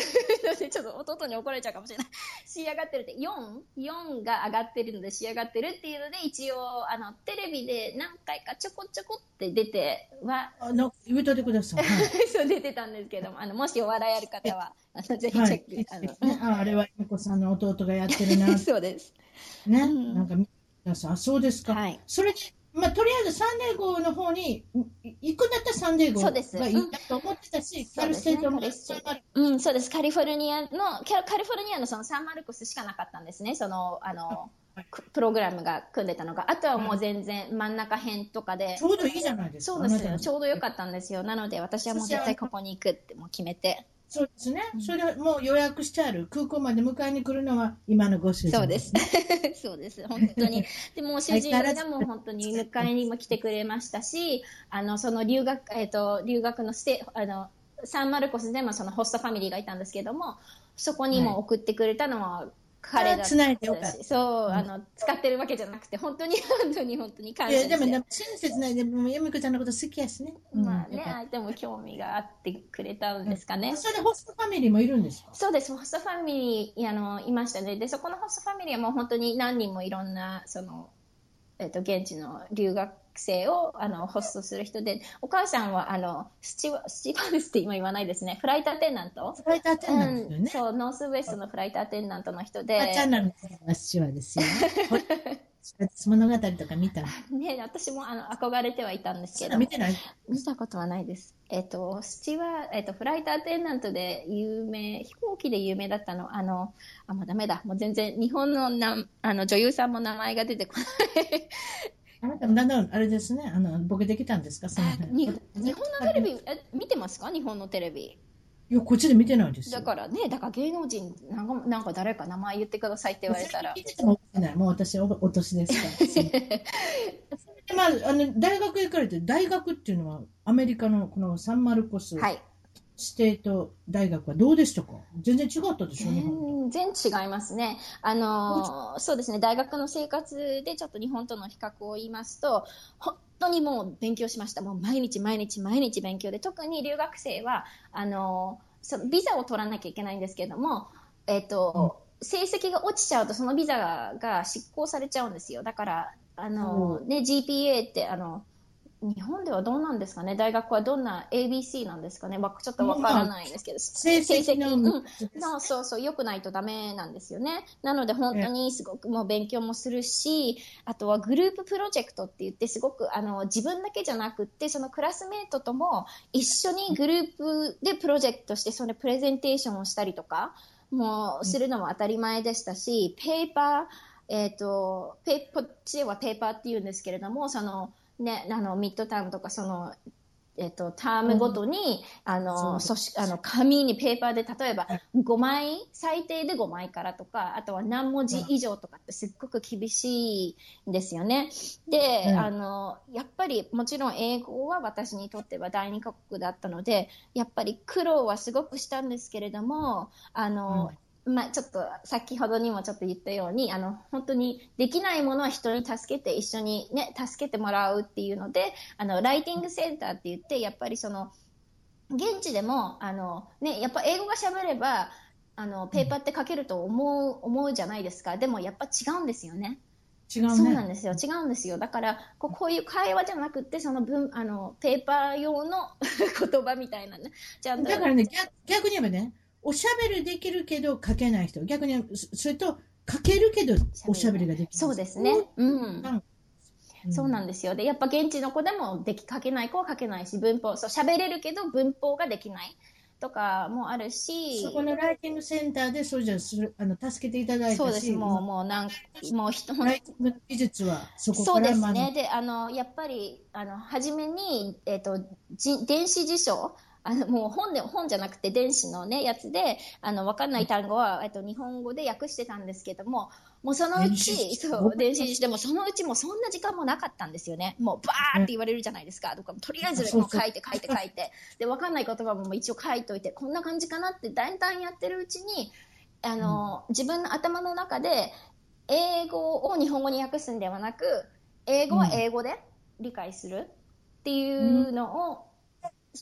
ので、<laughs> ちょっと弟に怒られちゃうかもしれない。<laughs> し上がってるって、4、4が上がってるので、し上がってるっていうので、一応、あの、テレビで何回かちょこちょこって出ては、あの、言うといてください。はい。<laughs> そう出てたんですけども、あの、もしお笑いある方は、あの、ぜひチはいェック、あの、ね、ああれは、ゆこさんの弟がやってるな。そうです。ね。うんなんか見てください。あ、そうですか。はいそれで、まあ、とりあえずサンデー号の方にい行くんだったらサンデー号がそうですいいなと思ってたし、キャルステートもそうですねサンマルうん、そうです。カリフォルニアの、カリフォルニアのそのサンマルコスしかなかったんですね。その、あの、くプログラムが組んでたのが。あとはもう全然真ん中辺とかでち。ょうどいいじゃないですか。そうですよ。ちょうど良かったんですよ。なので私はもう絶対ここに行くってもう決めて。そうですね。それでもう予約してある。空港まで迎えに来るのは今のご主人。そうです。<laughs> そうです。本当に。<laughs> でも、主人がもう本当に迎えにも来てくれましたし、あの、その留学、えっ、と、留学のステ、あの、サンマルコスでもそのホストファミリーがいたんですけども、そこにも送ってくれたのは彼だったし、そう、あの、使ってるわけじゃなくて、本当に、本当に、本当に感いや、謝して。でも、でも親切な、でも、由美子ちゃんのこと好きやしね。うんまあね、相手も興味があってくれたんですかねた。それでホストファミリーもいるんですか？そうです、ホストファミリーあのいましたね。で、そこのホストファミリーはもう本当に何人もいろんな、その、えっ、と、現地の留学生をあのホストする人で、お母さんはあのスチュワスチュワーデスって今言わないですね、フライトアテンダント？フライトアテンダントですようん、ね。そう、ノースウェストのフライトアテンダントの人で、あちゃんなんですよ。私はですよ。物語とか見た <laughs> ね、私もあの憧れてはいたんですけど、見てない？見たことはないです。えっ、と、父は、えっ、と、フライトアテンダントで有名、飛行機で有名だったの、あの、あ、もうダメだ。もう全然、日本のなあの女優さんも名前が出てこない。あなたもだんだんあれですね、あの、ボケてきたんですか？その日本のテレビ、え見てますか？日本のテレビ。いや、こっちで見てないですよ。だからね、だから芸能人、なんかなんか誰か名前言ってくださいって言われたらもう私お、お年ですから。<laughs> まあ、あの、大学行かれて、大学っていうのは、アメリカのこのサンマルコスはい。ステート大学はどうでしたか？全然違ったでしょ？全然違いますね。あのーそうですね、大学の生活でちょっと日本との比較を言いますと、本当にもう勉強しました。もう毎日毎日毎日勉強で、特に留学生は、あのーそのビザを取らなきゃいけないんですけども、えっ、と、成績が落ちちゃうとそのビザが執行されちゃうんですよ。だから、あのーね、GPA って、あの、日本ではどうなんですかね？大学はどんな ABC なんですかね？わちょっとわからないんですけど、成績のうん6つですそうそうそう、良くないとダメなんですよね。なので本当にすごくもう勉強もするし、あとはグループプロジェクトって言ってすごくあの自分だけじゃなくって、そのクラスメートとも一緒にグループでプロジェクトして、それプレゼンテーションをしたりとか、もうするのも当たり前でしたし、ペーパー、えっ、と、ペこっちではペーパーって言うんですけれども、その、ね、あの、ミッドタームとか、その、えっと、タームごとに、あの、そそしあの、紙にペーパーで、例えば、5枚、最低で5枚からとか、あとは何文字以上とかってすっごく厳しいんですよね。で、うん。あの、やっぱり、もちろん英語は私にとっては第二カ国だったので、やっぱり苦労はすごくしたんですけれども、あの、まあ、ちょっと先ほどにもちょっと言ったようにあの本当にできないものは人に助けて一緒に、ね、助けてもらうっていうのであのライティングセンターって言ってやっぱりその現地でもあの、ね、やっぱ英語がしゃべればあのペーパーって書けると思う,、思うじゃないですかでもやっぱ違うんですよね。違うね。そうなんですよ。違うんですよ。だから、こうこういう会話じゃなくて、その文、あの、ペーパー用の <laughs> 言葉みたいなね。ちゃんと。だからね、逆逆に言えばね、おしゃべりできるけど書けない人。逆に、そそれと、書けるけどおしゃべりができる。そうですね。うん。うんそうなんですよ。で、やっぱ現地の子でもでき、書けない子は書けないし、文法、そう、喋れるけど文法ができないとかもあるし、そこのライティングセンターで、そうじゃする、あの、助けていただいたし、そうです。もう、もうなんもう人、ライティングの技術はそこそうから学ぶですね。で、あの、やっぱり、あの、初めに、えっ、と、じ電子辞書、あの、もう本で、本じゃなくて電子のね、やつで、あの、わかんない単語は、えっと、日本語で訳してたんですけども、もうそのうち、そう、電子辞書でもそのうちもうそんな時間もなかったんですよね。もうバーって言われるじゃないですか。とか、とりあえずもう書いて書いて書いて。で、わかんない言葉も一応書いといて、こんな感じかなって、だんだんやってるうちに、あの、自分の頭の中で、英語を日本語に訳すんではなく、英語は英語で理解するっていうのを、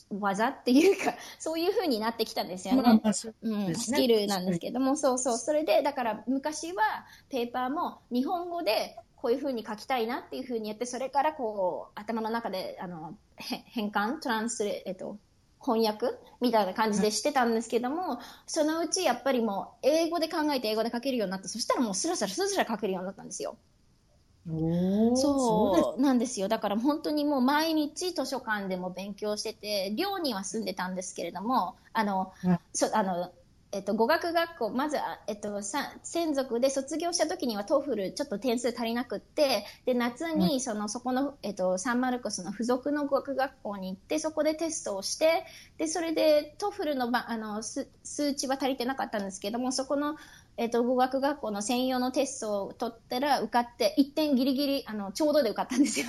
技っていうか、<laughs> そういう風になってきたんですよね。ううん、スキルなんですけども、そうそう。それで、だから昔はペーパーも日本語でこういう風に書きたいなっていう風にやって、それからこう、頭の中で、あの、へ変換、トランスレ、えっと、翻訳みたいな感じでしてたんですけども、そのうちやっぱりもう英語で考えて英語で書けるようになって、そしたらもうスラスラスラスラ書けるようになったんですよ。そうなんですよ。だから本当にもう毎日図書館でも勉強してて、寮には住んでたんですけれども、あの、はいそあの、えっと、語学学校、まず、あえっと、さ専属で卒業した時には TOEFL ちょっと点数足りなくって、で、夏にその、そこの、えっと、サンマルコスの付属の語学学校に行って、そこでテストをして、で、それで TOEFL のば、あの、す数値は足りてなかったんですけども、そこの、えっと、語学学校の専用のテストを取ったら受かって、1点ギリギリ、あの、ちょうどで受かったんですよ。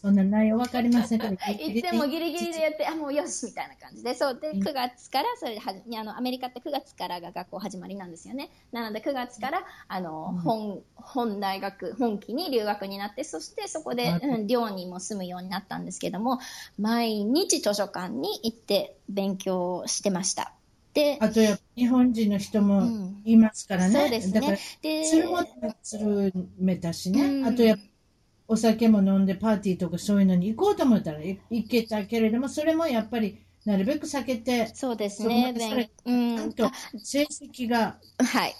そんな内容わかりませんけど、行ってもギリギリでやって、あ、もうよしみたいな感じで、そうで、9月から、それではじあの、アメリカって9月からが学校始まりなんですよね。なので、9月から、あの、本、本大学、本期に留学になって、そしてそこで、うん、寮にも住むようになったんですけども、毎日図書館に行って勉強してました。で、あとやっぱ日本人の人もうんいますからね。そうですだからね。で、つるもつるめたしね。うんあとやっぱお酒も飲んでパーティーとかそういうのに行こうと思ったらい行けたけれども、それもやっぱりなるべく避けて、そうですね。うん。と成績があはい。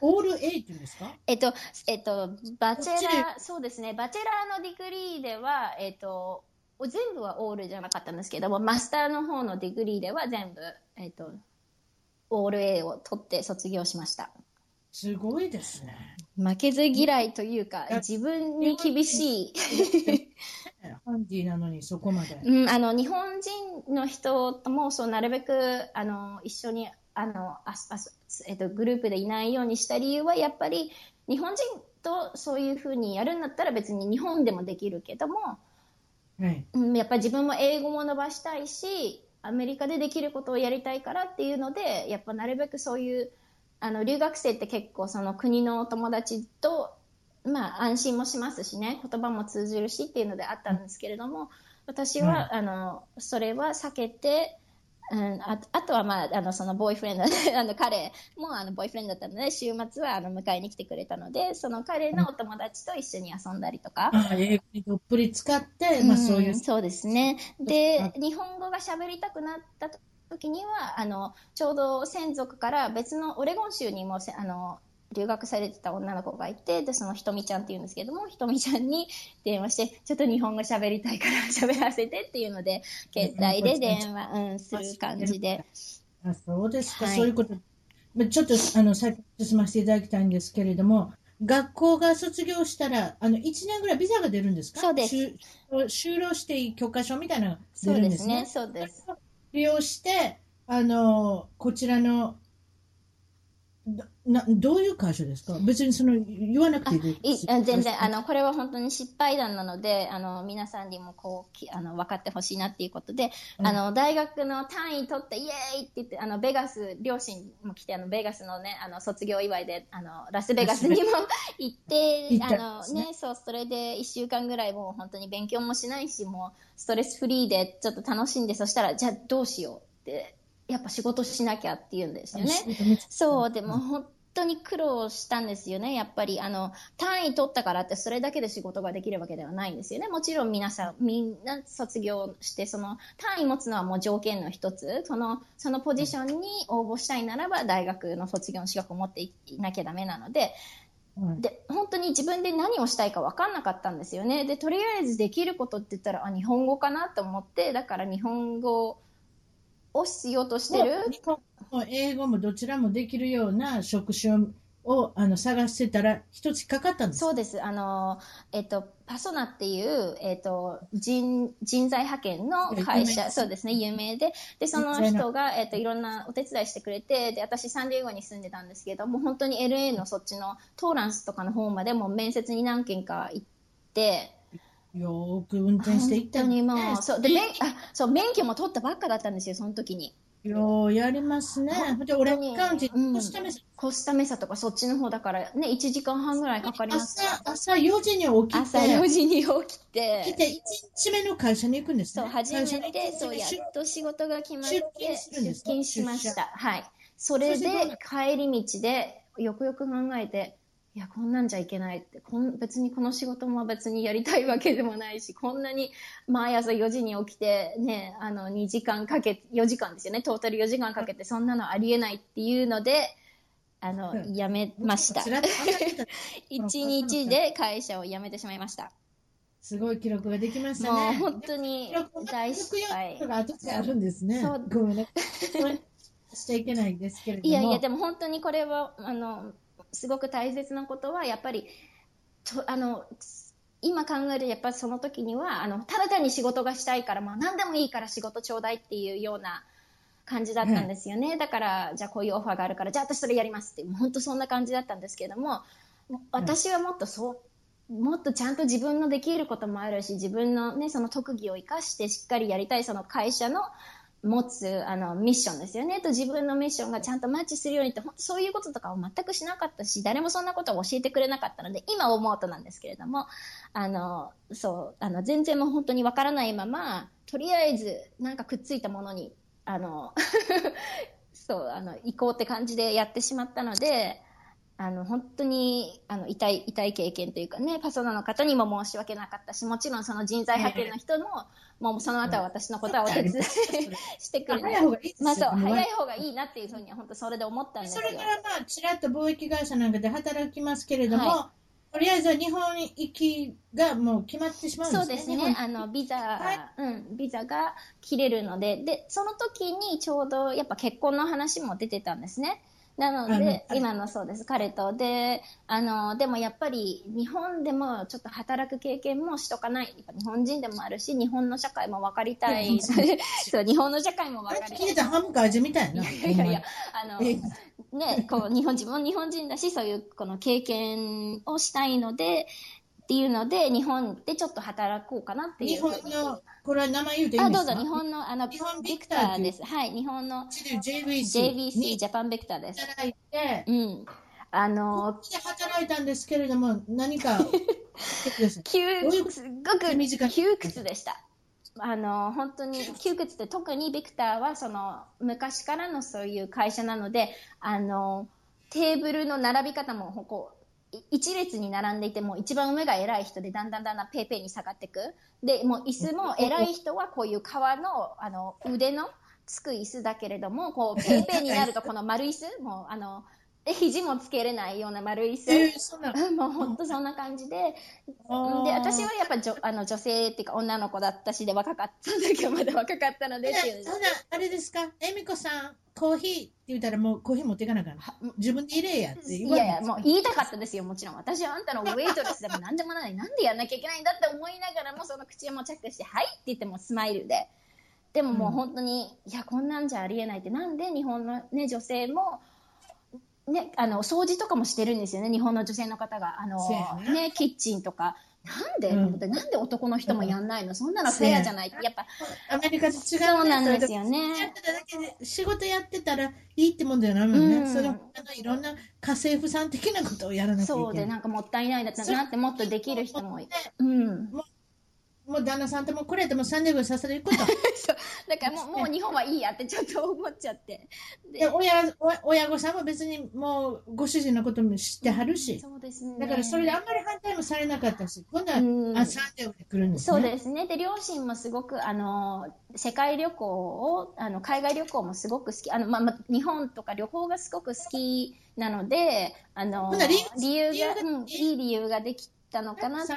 オール A っていうんですか？えっと、えっと、バチェラー、そうですね、 bachelor の degree では、えっと、全部はオールじゃなかったんですけども、マスターの方の degree では全部、えっと、オール A を取って卒業しました。すごいですね。負けず嫌いというかや、自分に厳しい。ハンディなのにそこまで。うん、あの、日本人の人とも、そう、なるべく、あの、一緒に、あの、ああえっと、グループでいないようにした理由は、やっぱり、日本人とそういうふうにやるんだったら別に日本でもできるけども、はい。うん、やっぱり自分も英語も伸ばしたいし、アメリカでできることをやりたいからっていうので、やっぱなるべくそういう、あの、留学生って結構その国の友達と、まあ安心もしますしね、言葉も通じるしっていうのであったんですけれども、私は、あの、それは避けて、うん、ああとは、まあ、あのそのボーイフレンド <laughs> あの彼もあのボーイフレンドだったので週末はあの迎えに来てくれたのでその彼のお友達と一緒に遊んだりとか、あ英語にどっぷり使って、まあそういう。うん、そうですね。で、日本語が喋りたくなった時には、あの、ちょうど専属から別のオレゴン州にもせ、あの、留学されてた女の子がいて、で、そのひとみちゃんって言うんですけども、ひとみちゃんに電話して、ちょっと日本語喋りたいから <laughs> 喋らせてっていうので、携帯で電話、うん、する感じで。あそうですか、はいそういうこと。まあちょっとあの先進ませていただきたいんですけれども、学校が卒業したら、あの1年ぐらいビザが出るんですか？そうです就就労していい許可証みたいなのがそう出るんですね。ですね、そうです。利用して、あのこちらのどなどういう会社ですか？別にその言わなくていい全然あのこれは本当に失敗談なのであの皆さんにもこうきあの分かってほしいなっていうことで、うん。あの大学の単位取ってイエーイって言ってあのベガス両親も来てあのベガスのねあの卒業祝いであのラスベガスにも <laughs> 行って行ったんあのねそうそれで1週間ぐらいもう本当に勉強もしないしもうストレスフリーでちょっと楽しんでそしたらじゃあどうしようってやっぱ仕事しなきゃって言うんですよね。そう、でも本当に苦労したんですよね。やっぱり、あの、単位取ったからってそれだけで仕事ができるわけではないんですよね。もちろん皆さん、みんな卒業して、その単位持つのはもう条件の一つ。その、そのポジションに応募したいならば、大学の卒業の資格を持っていなきゃダメなので、はいで、本当に自分で何をしたいか分かんなかったんですよね。で、とりあえずできることって言ったら、あ、日本語かなと思って、だから日本語をしようとしてる？日本語も英語もどちらもできるような職種をあの探してたら、一つかかったんですか？そうです。あの、えっと、パソナっていう、えっと、人、人材派遣の会社、そうですね、有名で、で、その。人材の人が、えっと、いろんなお手伝いしてくれて、で、私サンディエゴに住んでたんですけど、もう本当に LA のそっちのトーランスとかの方までも面接に何件か行って、よーく運転していった本当にもねう、そう、で、免、あ、そう、免許も取ったばっかだったんですよ、その時に。ようやりますね。で、オレンジカウンティうんに越しためさコスタメサとかそっちの方だから、ね、1時間半ぐらいかかります。朝、朝4時に起き朝て、4時に起きて、来て1日目の会社に行くんですね。そう、初めて、そう、や出っと仕事が決まって、出勤するんですか出勤しました。はい。それで帰り道で、よくよく考えて、いや、こんなんじゃいけないって、こん別にこの仕事も別にやりたいわけでもないし、こんなに毎朝4時に起きて、ね、あの、2時間かけ、4時間ですよね、トータル4時間かけて、そんなのありえないっていうので、あの、うん辞めましたつ。らっと上がってた <laughs> 1日で会社を辞めてしまいました。すごい記録ができましたもうね。本当に大失敗。あるんですね。そうごめんね。しちゃいけないですけれども。いやいや、でも本当にこれは、あの、すごく大切なことは、やっぱり、とあの、今考えるやっぱりその時には、あの、ただ単に仕事がしたいから、もう何でもいいから仕事ちょうだいっていうような感じだったんですよね。だから、じゃあこういうオファーがあるから、じゃあ私それやりますって、本当そんな感じだったんですけども、私はもっとそう、もっとちゃんと自分のできることもあるし、自分のね、その特技を生かしてしっかりやりたい、その会社の持つあのミッションですよね。と自分のミッションがちゃんとマッチするようにって、そういうこととかを全くしなかったし、誰もそんなことを教えてくれなかったので、今思うとなんですけれども、あの、そう、あの、全然もう本当にわからないまま、とりあえず、なんかくっついたものに、あの、<laughs> そう、あの、行こうって感じでやってしまったので、あの、本当に、あの、痛い、痛い経験というかね、パーソナの方にも申し訳なかったし、もちろんその人材派遣の人も、もうその後は私のことはお手伝い <laughs> してくれ早い方がいいですよまあそう、早い方がいいなっていうふうに、本当それで思ったんですよ。それからまあ、ちらっと貿易会社なんかで働きますけれども、はとりあえずは日本行きがもう決まってしまうんですね。そうですね。あの、ビザ、はいうん、ビザが切れるので、で、その時にちょうどやっぱ結婚の話も出てたんですね。なので、今のそうです、彼と。で、あの、でもやっぱり日本でもちょっと働く経験もしとかない。日本人でもあるし、日本の社会も分かりたい。<laughs> そう、日本の社会も分かりたい。ハムか味みたいな。いやいやいや、あの、えね、こう、日本、自分も日本人だし、そういう、この経験をしたいので、っていうので、日本でちょっと働こうかなっていう。日本の、これは名前言うていいんあ、ですか？どうぞ、日本の、あの、日本ビクターです。はい、日本の JVC JVC、にジャパンビクターです。働いて、うん。あの、で働いたんですけれども、何か、<laughs> 窮どういうこすっごく窮屈でした。あの、本当に窮屈で、特にビクターは、その、昔からのそういう会社なので、あの、テーブルの並び方も、こ一列に並んでいても一番上が偉い人でだんだんだんだんペーペーに下がっていく。でもう椅子も偉い人はこういう革のあの腕のつく椅子だけれどもこうペーペーになるとこの丸椅子もうあの肘もつけれないような丸椅子、えーそんなもう本当そんな感じで。で私はやっぱじょあの女性っていうか女の子だったしで若かった。時はまだ若かったのでっていう。ただ、あれですか、恵美子さん、コーヒーって言ったらもうコーヒー持っていかなあかん自分で入れやって言われいやいや、もう言いたかったですよ、もちろん。私はあんたのウェイトレスでも何でもない。<laughs> なんでやんなきゃいけないんだって思いながらも、その口をもチャックして、はいって言ってもスマイルで。でももう本当に、いや、こんなんじゃありえないって。なんで日本のね、女性も、ね、あの、掃除とかもしてるんですよね、日本の女性の方が。あのねね、キッチンとか。なんで、うんなんで男の人もやんないの？そんなのフェアじゃないって。やっぱ、アメリカと違う、ね、そうなんですよやね仕事やってたらいいってもんだよな、もんね。うんそれも、あのいろんな家政婦さん的なことをやらなきゃいけない。そうで、なんかもったいないだったなってもっとできる人もいねうん。もう旦那さんともこれでも3年分させていくこと。<laughs> だからもうもう日本はいいやってちょっと思っちゃって。で親親親御さんも別にもうご主人のことも知ってはるし、そうですね。だからそれであんまり反対もされなかったし、今度は、うんあ、サンデーで来るんですそうね。ですね。で、両親もすごく、あの、世界旅行を、あの、海外旅行もすごく好き。あの、まあ、まあ、日本とか旅行がすごく好きなので、あの、理由がうん、いい理由ができたのかなって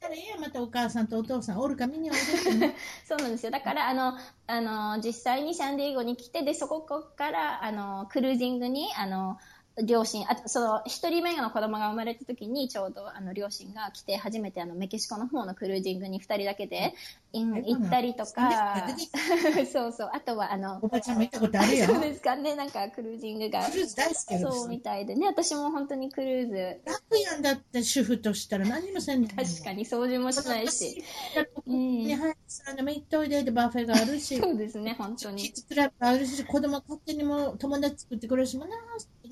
たらいいや、またお母さんとお父さんおるか見においで。<laughs> そうなんですよ。だから、あの、あの、実際にサンディエゴに来て、で、そこから、あの、クルージングに、あの、両親、あと、その、一人目の子供が生まれた時に、ちょうど、あの、両親が来て、初めて、あの、メキシコの方のクルージングに二人だけで、行ったりとか <laughs> そうそう。あとは、あのお、ばちゃんも行ったことあるよ。<laughs> そうですかね、なんか、クルージングがク。ルーズ大好きそうみたいでね、私も本当にクルーズ、楽やんだって主婦としたら何もせんねん。<laughs> 確かに掃除もしないし。うんね、はい、さんでも行っといででバフェがあるし、そうですね、本当キッに。ズクラブあるし、子供勝手にも友達作ってくれるし、もうなん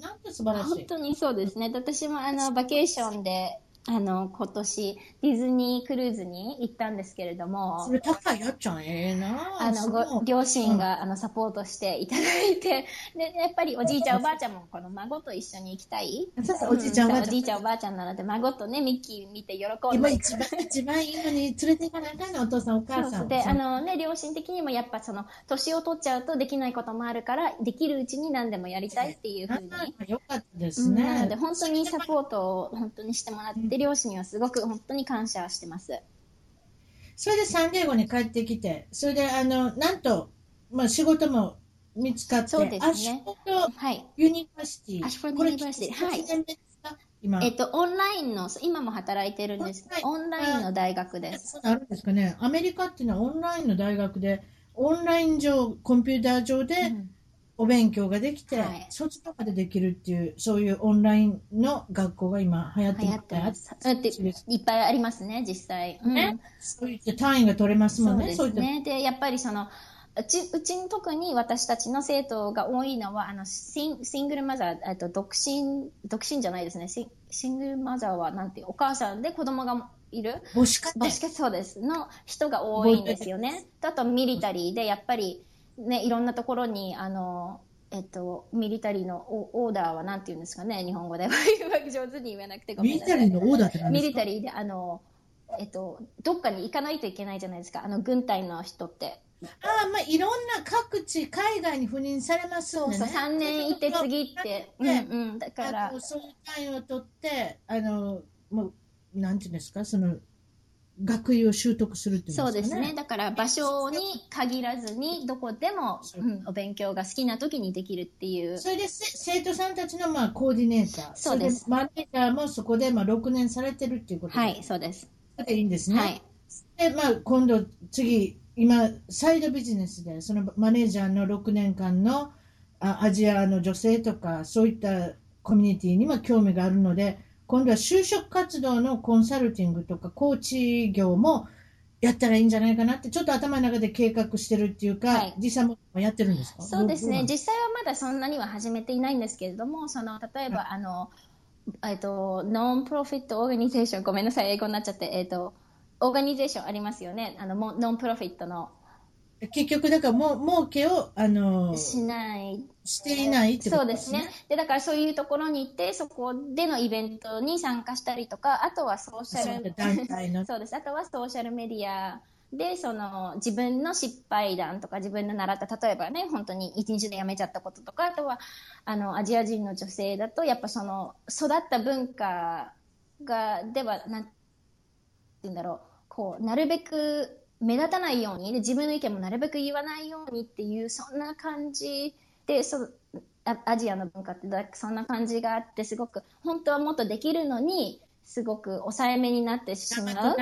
なんて素晴らしい。本当にそうですね。で私もあの、バケーションで、あの、今年、ディズニークルーズに行ったんですけれどもそ、れ高いやっちゃん、ええなあの、ご、両親が、あの、サポートして <laughs> いただいて、で、やっぱりおじいちゃんおばあちゃんも、この孫と一緒に行きたい。そうそうおじいちゃんおばあちゃんおじいちゃんおばあちゃんなので、孫とね、ミッキー見て喜んで。今一番、一番いいのに連れて行かなあかんの、お父さんお母さ。そうんで、あのね、両親的にもやっぱその、年を取っちゃうとできないこともあるから、できるうちに何でもやりたいっていうふうに。あよかったですうんね。なので、本当にサポートを本当にしてもらって、両親にはすごく本当に感謝してます。それでサンディエゴに帰ってきて、それで、あの、なんと、まあ、仕事も見つかって、そうですねアシュフォードはい。ユニバーシティ。アシュフォードユニバーシティはい1年目ですか？今。えっと、オンラインの、今も働いてるんです。オオンンラインの大学です。そうなるんですかね。アメリカっていうのはオンラインの大学で、オンライン上、コンピューター上でうんお勉強ができて、はい卒業までできるっていう、そういうオンラインの学校が今流行ってます。だっていっぱいありますね、実際。うんね。そういった単位が取れますもんね。そうですね。で、やっぱりその、うち、うちに特に私たちの生徒が多いのは、あの、シンシングルマザー、えっと、独身、独身じゃないですね。シングルマザーは、なんていう、お母さんで子供がいる母子家庭母子家そうです。の人が多いんですよね。とあと、ミリタリーで、やっぱり、ね、いろんなところに、あの、えっと、ミリタリーのオーダーはなんて言うんですかね、日本語で。<laughs> 上手に言えなくてごめんなさい。ミリタリーのオーダーって何ですか？ミリタリーで、あの、えっと、どっかに行かないといけないじゃないですか、あの、軍隊の人って。ああ、まあ、いろんな各地、海外に赴任されますんでね。そうそう、3年いて次って。ううん。だからそういう単位を取って、あの、もう、なんていうんですか、その、学位を習得するっていそううんですね。ね。だから場所に限らずに、どこでも、そううん、お勉強が好きな時にできるっていう。それでせ生徒さんたちのまあコーディネーター、そうですれマネージャーもそこでまあ6年されてるっていうことで、はい、そうです。でいいんですね。はい。で、まあ、今度、次、今、サイドビジネスで、そのマネージャーの6年間のあアジアの女性とか、そういったコミュニティにも興味があるので、今度は就職活動のコンサルティングとか、コーチ業もやったらいいんじゃないかなって、ちょっと頭の中で計画してるっていうか、はい実際もやってるんですか？そうですね。実際はまだそんなには始めていないんですけれども、その、例えば、あの、えっと、 nonprofit organization、ごめんなさい、英語になっちゃって、えっと、 organization ありますよね。あの、も nonprofit の、結局、だからもう、儲けを、あの、しないしていないってことそうですね。で、だからそういうところに行って、そこでのイベントに参加したりとか、あとはソーシャル、そう団体の <laughs> そうです。あとはソーシャルメディアで、その自分の失敗談とか自分の習った、例えばね、本当に一日で辞めちゃったこととか、あとは、あの、アジア人の女性だと、やっぱその、育った文化が、では、なんて言うんだろう、こう、なるべく目立たないように、で自分の意見もなるべく言わないようにっていう、そんな感じで、そあアジアの文化ってだそんな感じがあって、すごく、本当はもっとできるのに、すごく抑えめになってしまう。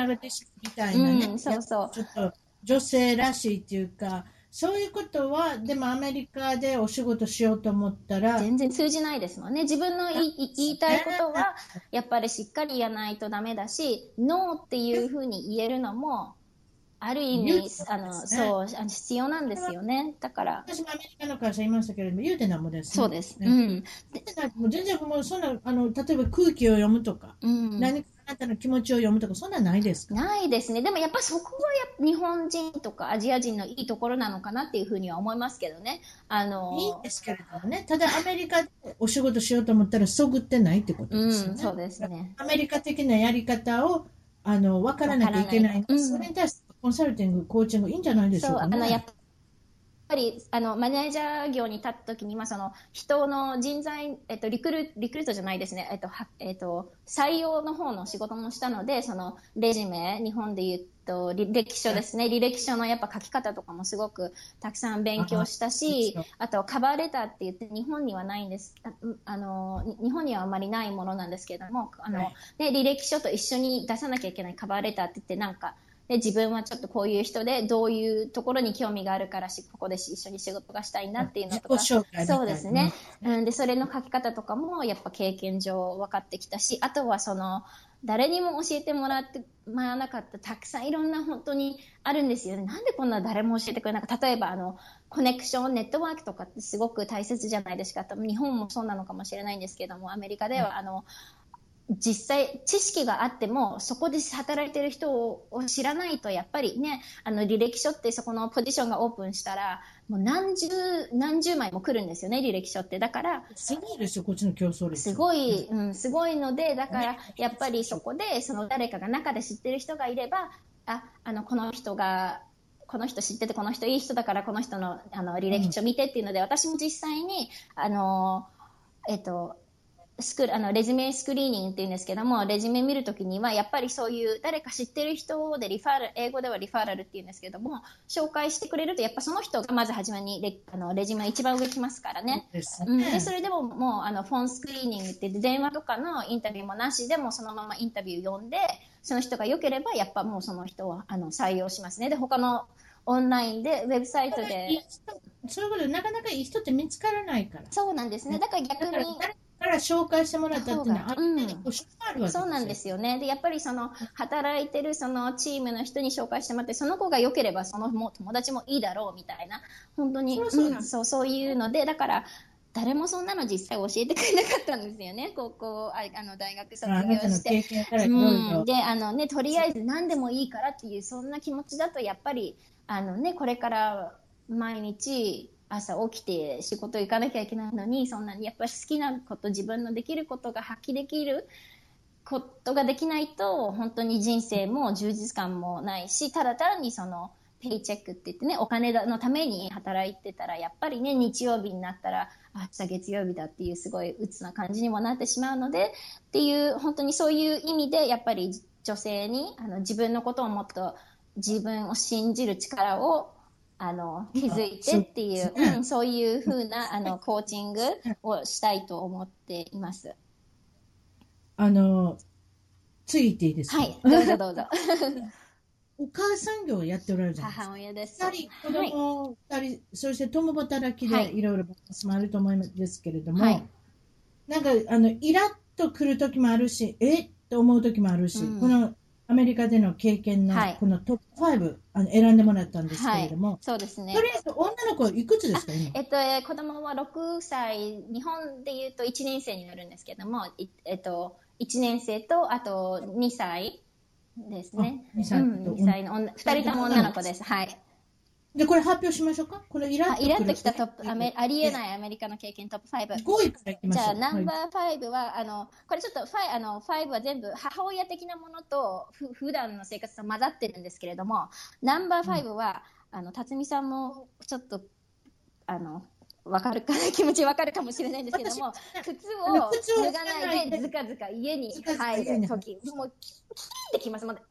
みたいなね、うんそうそうちょっと女性らしいっていうか、そういうことは、でもアメリカでお仕事しようと思ったら、全然通じないですもんね。自分のいい言いたいことは、やっぱりしっかり言わないとダメだし、ノーっていうふうに言えるのも、ある意味あの、そう、あの必要なんですよね。だから、私もアメリカの会社いましたけれども、言うてなんもです、そうです。うね。うんもう全然もうそんな、あの、例えば空気を読むとか、うん。何かあなたの気持ちを読むとか、そんなんないですか？ないですね。でもやっぱそこはや日本人とかアジア人のいいところなのかなっていうふうには思いますけどね。あの、いいんですけれどもね、ただアメリカでお仕事しようと思ったら、そぐってないってことですよね。うん、そうですね。アメリカ的なやり方をあの分からなきゃいけないないうんそれに対してコンサルティング、コーチングいいんじゃないでしょそうう、かあの、やっね。ぱり、あの、マネージャー業に立った時に、まあ、その、人の人材、えっと、リクル、リクルートじゃないですね、えっと、はえっと、採用の方の仕事もしたので、その、レジメ、日本で言うと、履歴書ですね、履歴書のやっぱ書き方とかもすごくたくさん勉強したしあ、あと、カバーレターって言って、日本にはないんです。ああの、に日本にはあまりないものなんですけれども、あの、はいね、履歴書と一緒に出さなきゃいけないカバーレターって言って、なんか、で自分はちょっとこういう人でどういうところに興味があるからしここで一緒に仕事がしたいなっていうのとか。そうですね、うん、でそれの書き方とかもやっぱ経験上分かってきたしあとはその誰にも教えてもらってもらわなかったたくさんいろんな本当にあるんですよね。なんでこんな誰も教えてくれなかった？例えばあのコネクションネットワークとかってすごく大切じゃないですか。日本もそうなのかもしれないんですけどもアメリカではあの、実際知識があってもそこで働いてる人を知らないとやっぱりねあの履歴書ってそこのポジションがオープンしたらもう何十何十枚も来るんですよね履歴書って。だからすごいですよ、こっちの競争率。すごい、うん、すごいのでだからやっぱりそこでその誰かが中で知ってる人がいればああのこの人がこの人知っててこの人いい人だからこの人のあの履歴書見てっていうので、私も実際にあのえっとスクあのレジュメスクリーニングっていうんですけどもレジュメ見るときにはやっぱりそういう誰か知ってる人でリファーラル英語ではリファーラルっていうんですけども紹介してくれるとやっぱその人がまず初めにレあのレジュメ一番上来ますからね。ですうん、ねでそれでももうあのフォンスクリーニングって電話とかのインタビューもなしでもそのままインタビュー読んでその人が良ければやっぱもうその人をあの採用しますね。で他のオンラインでウェブサイトで。人そういうことでなかなかいい人って見つからないから。そうなんですね。だから逆に誰から紹介してもらったっていうのは。そうなんですよね。でやっぱりその働いてるそのチームの人に紹介してもらってその子が良ければそのもう友達もいいだろうみたいな本当にそうそうなんうんそうそういうのでだから誰もそんなの実際教えてくれなかったんですよね高校ああの大学卒業して。うん、であのねとりあえず何でもいいからっていうそんな気持ちだとやっぱりあのねこれから毎日朝起きて仕事行かなきゃいけないのに、そんなにやっぱり好きなこと、自分のできることが発揮できることができないと、本当に人生も充実感もないし、ただ単にその、ペイチェックって言ってね、お金のために働いてたら、やっぱりね、日曜日になったら、あ明日月曜日だっていうすごい鬱な感じにもなってしまうので、っていう、本当にそういう意味で、やっぱり女性に、あの、自分のことをもっと自分を信じる力を、あの、気づいてっていう、そうん、そういうふうな、あの、コーチングをしたいと思っています。あの、次行っていいですか？はい、どうぞどうぞ。<laughs> お母さん業をやっておられるじゃないですか。母親です。二人、子はい。供二人、そして共働きはいでいろいろバランスもあると思うんですけれども、はいなんか、あの、イラッとくる時もあるし、え？っと思う時もあるし、うんこのアメリカでの経験のはいこのトップ5、あの選んでもらったんですけはいれども、。そうですねと。りあえず女の子いくつですか、今？えっと、えー子供は6歳、日本で言うと1年生になるんですけども、いえっと、1年生と、あと2歳ですね。あ2歳とうん、2歳の女、2人とも女の子です。はい。で、これ発表しましょうか？このイラッとイラッときたトップ、アメありえないアメリカの経験トップ5。5位からいきましょう。じゃあ、ナンバはいー5は、あの、これちょっとファイ、あの、5は全部母親的なものと、ふ、普段の生活と混ざってるんですけれども、ナンバー5は、あの、辰巳さんも、ちょっと、あの、わかるか、気持ちわかるかもしれないんですけども、靴を脱がないで、ずかずか家に入るとき、もう、キキーってきます。もう、なんか、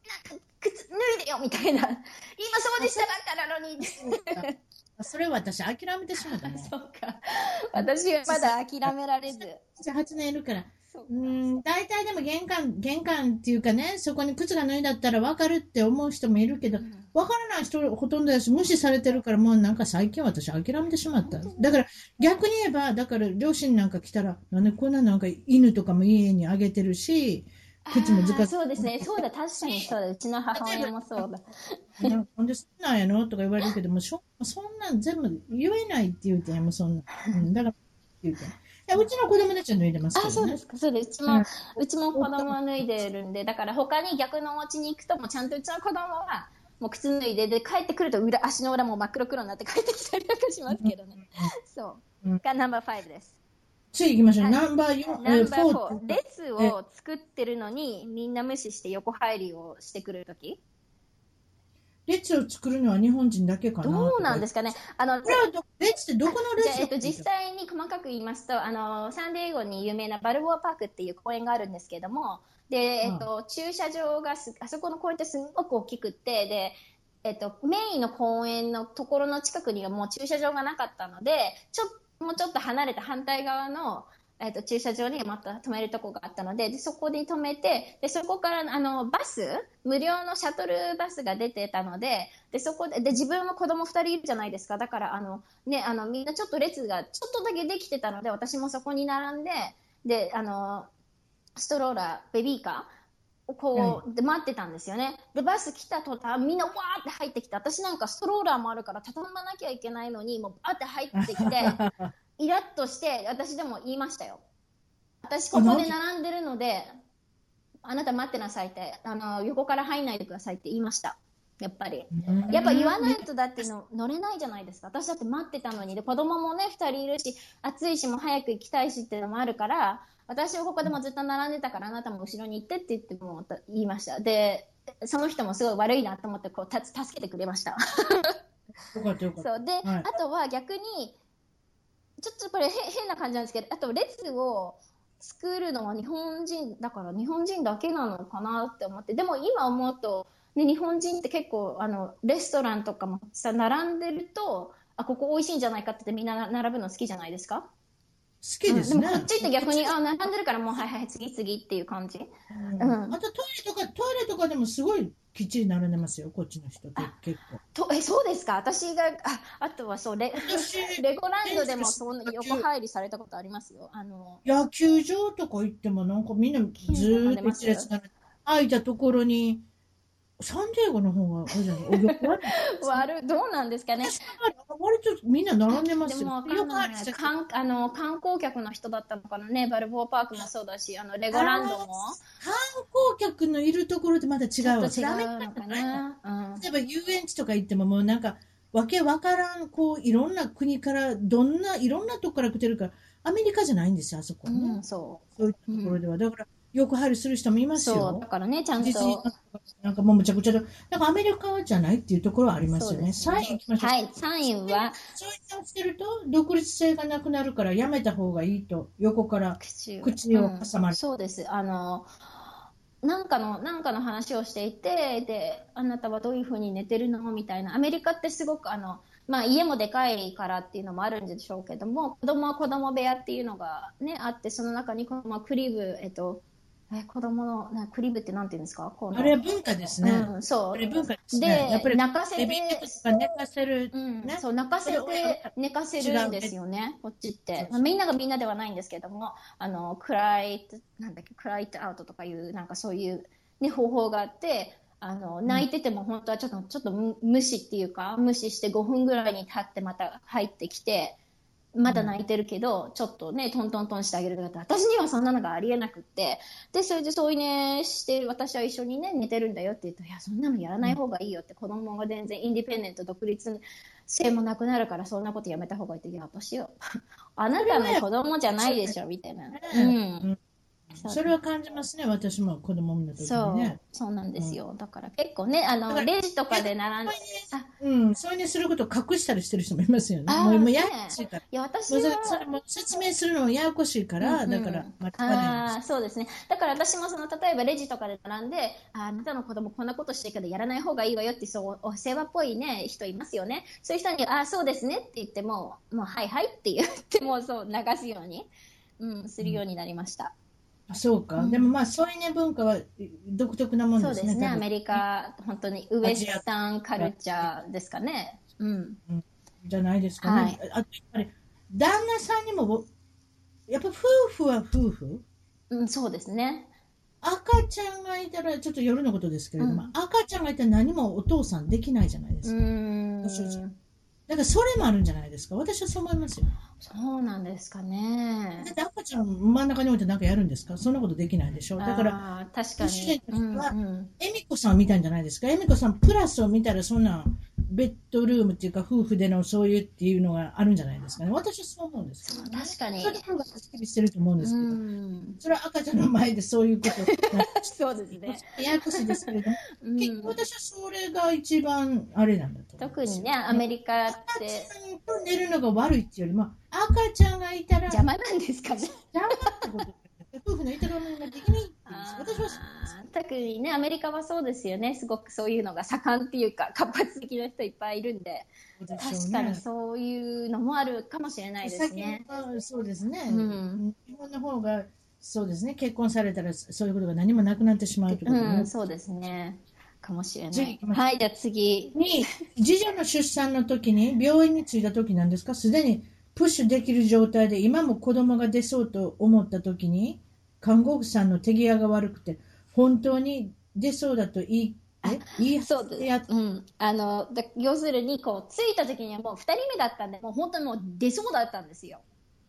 いでよみたいな。今掃除したばっかなのに。それは私諦めてしまったね。そうか。私はまだ諦められず。8年いるから。そううん、大体でも玄関、玄関っていうかね、そこに靴が脱いだったら分かるって思う人もいるけど、ん分からない人ほとんどだし、無視されてるから、もうなんか最近私諦めてしまった。だから逆に言えば、だから両親なんか来たら、なんでこんななんか犬とかも家にあげてるし、靴もずかあーそうですね。そうだ、確かにそうだ。うちの母親もそうだ。ななんでそんなんやのとか言われるけども、しょそんなん全部言えないって言うてんもうそんな。うん、だから、言うてうちの子供たちは脱いでますけど、あ、ね。そうですか。そうです。うちも、うんうちも子供は脱いでるんで、だから他に逆のお家に行くと、もうちゃんとうちの子供は、もう靴脱いで、で、帰ってくると裏、足の裏も真っ黒黒になって帰ってきたりとかしますけどね。そうう。んがナンバー5です。次行きましょう。はいナンバー4、ナンバー4 4。列を作ってるのに、みんな無視して横入りをしてくるとき列を作るのは日本人だけかな？どうなんですすかね？あの、列ってどこの列えっと、実際に細かく言いますと、あの、サンディエゴに有名なバルボアパークっていう公園があるんですけれども、で、えっと、駐車場がす、あそこの公園ってすごく大きくって、で、えっと、メインの公園のところの近くにはもう駐車場がなかったので、ちょもうちょっと離れた反対側の、えっと、駐車場にまた止めるとこがあったので、で、そこに止めて、で、そこから、あの、バス、無料のシャトルバスが出てたので、で、そこで、で、自分も子供二人いるじゃないですか。だから、あの、ね、あの、みんなちょっと列がちょっとだけできてたので、私もそこに並んで、で、あの、ストローラー、ベビーカーこう、で待ってたんですよね。で、バス来た途端、みんなわーって入ってきて、私なんかストローラーもあるから畳まなきゃいけないのに、もうバーって入ってきて、<laughs> イラッとして、私でも言いましたよ。私ここで並んでるので、あなた待ってなさいって、あの、横から入んないでくださいって言いました。やっぱり。やっぱ言わないとだっての乗れないじゃないですか。私だって待ってたのに。で、子供もね、二人いるし、暑いし、もう早く行きたいしっていうのもあるから、私はここでもずっと並んでたから、あなたも後ろに行ってって言っても言いました。で、その人もすごい悪いなと思って、こう、た助けてくれました。そう。で、はいあとは逆に、ちょっとこれへ変な感じなんですけど、あと列を作るのは日本人、だから日本人だけなのかなって思って、でも今思うと、ね、日本人って結構、あの、レストランとかもさ、並んでると、あ、ここ美味しいんじゃないかってみんな並ぶの好きじゃないですか？好きですね。うんでもこっちって逆に、あ、並んでるからもうはいはい、次次っていう感じ？うんうんあとトイレとか、トイレとかでもすごいきっちり並んでますよ、こっちの人って結構。と、え、そうですか？私が、あ、あとはそう、レ、レゴランドでもそんな横入りされたことありますよ。あの、野球場とか行ってもなんかみんなずーっと一列並んで、空いたところに、サンディエゴの方が、あれじゃない、お横ある悪い、どうなんですかね。割とみんな並んでますよ。でもわかんない横ありした観あの観光客の人だったのかなね、バルボーパークもそうだし、あのレゴランドも観光客のいるところってまた違うわ。ちょっと違うのかな。うん例えば遊園地とか行ってももうなんか、わけわからん、こう、いろんな国から、どんな、いろんなとこから来てるから、アメリカじゃないんですよ、あそこはね。うん、そそういうところでは。だから、よく入るする人もいま。すよだ。からね、ちゃん実にと。なんかもうむちゃくちゃだ。なんかアメリカじゃないっていうところはありますよね。そうです3位行きましょう。はい、3位は、そういうのをしてると、独立性がなくなるからやめた方がいいと、横から。口口を挟まれうんそうです。あの、なんかの、なんかの話をしていて、で、あなたはどういうふうに寝てるの？みたいな。アメリカってすごく、あの、まあ家もでかいからっていうのもあるんでしょうけども、子供は子供部屋っていうのがね、あって、その中に、まあ、クリブ、えっと、え、子供の、なクリブってなんて言うんですか？このあれは文化ですね。うん、そう。あれ文化ですでね。やっぱり、泣かせて寝かせる。うんねそう泣かせて寝かせるんですよね、こっちって、まあ、みんながみんなではないんですけども、あのクライト、なんだっけ、クライトアウトとかいう、なんかそういう、ね、方法があって、あの泣いてても本当はちょっとちょっと無無視っていうか、無視して5分ぐらいに経ってまた入ってきて、まだ泣いてるけど、ちょっとね、トントントンしてあげるとかって、私にはそんなのがありえなくって、で、それでそういうね、して、私は一緒にね、寝てるんだよって言うと、いや、そんなのやらない方がいいよって、子供が全然インディペンデント、独立性もなくなるから、そんなことやめた方がいいって、いや、私よ、<laughs> あなたの子供じゃないでしょ、みたいな。うん。それは感じますね、私も子供の時そうにね。、そうなんですよ。だから結構ね、あの、レジとかで並んで、あ、うん、そういうにすることを隠したりしてる人もいますよね。もうややこしいから。いや、私もうそれは、それも説明するのもややこしいから、うんうんだから、まあ、聞かないんああ、そうですね。だから私もその、例えばレジとかで並んで、ああなたの子供こんなことしてるけどやらない方がいいわよって、そう、お世話っぽいね、人いますよね。そういう人に、ああ、そうですねって言っても、もう、はいはいって言って、もうそう、流すように、うん、するようになりました。ですそうか。うんでもまあ、そういうね、文化は独特なもんですね。そうですね。アメリカ、本当にウエスタンカルチャーですかね。うん。じゃないですかね。はいあと、やっぱり、旦那さんにも、やっぱ夫婦は夫婦？うん、そうですね。赤ちゃんがいたら、ちょっと夜のことですけれども、うん赤ちゃんがいたら何もお父さんできないじゃないですうか。んご。主人だからそれもあるんじゃないですか。私はそう思いますよ。そうなんですかねだっ。て赤ちゃん真ん中に置いて何かやるんですか？そんなことできないでしょ。だから、確かご主。うんはうん恵美子さんを見たんじゃないですか。恵美子さんプラスを見たらそんなベッドルームっていうか夫婦でのそういうっていうのがあるんじゃないですかね。私はそう思うんですけど、確かにそういうところがはっきりしてると思うんですけど。うん。それは赤ちゃんの前でそういうこと。<laughs> そうですね。ややこしいですけれども、うん結構私はそれが一番あれなんだと特にね、アメリカっ赤てちゃんと寝るのが悪いっていうよりも、赤ちゃんがいたら邪魔なんですかね。邪魔ってこと夫婦の営みができない私は特にね、アメリカはそうですよね。すごくそういうのが盛んっていうか、活発的な人いっぱいいるんで、ね。確かにそういうのもあるかもしれないですね。そうですね、うん。日本の方がそうですね。結婚されたらそういうことが何もなくなってしまうということね。うん、そうですね。かもしれない。はい、じゃあ次。に次女の出産の時に病院に着いた時なんですか？すでにプッシュできる状態で今も子供が出そうと思った時に看護婦さんの手際が悪くて本当に出そうだと言いえ言いそうでうん。あの、だ要するに、こう、着いた時にはもう二人目だったんで、もう本当にもう出そうだったんですよ。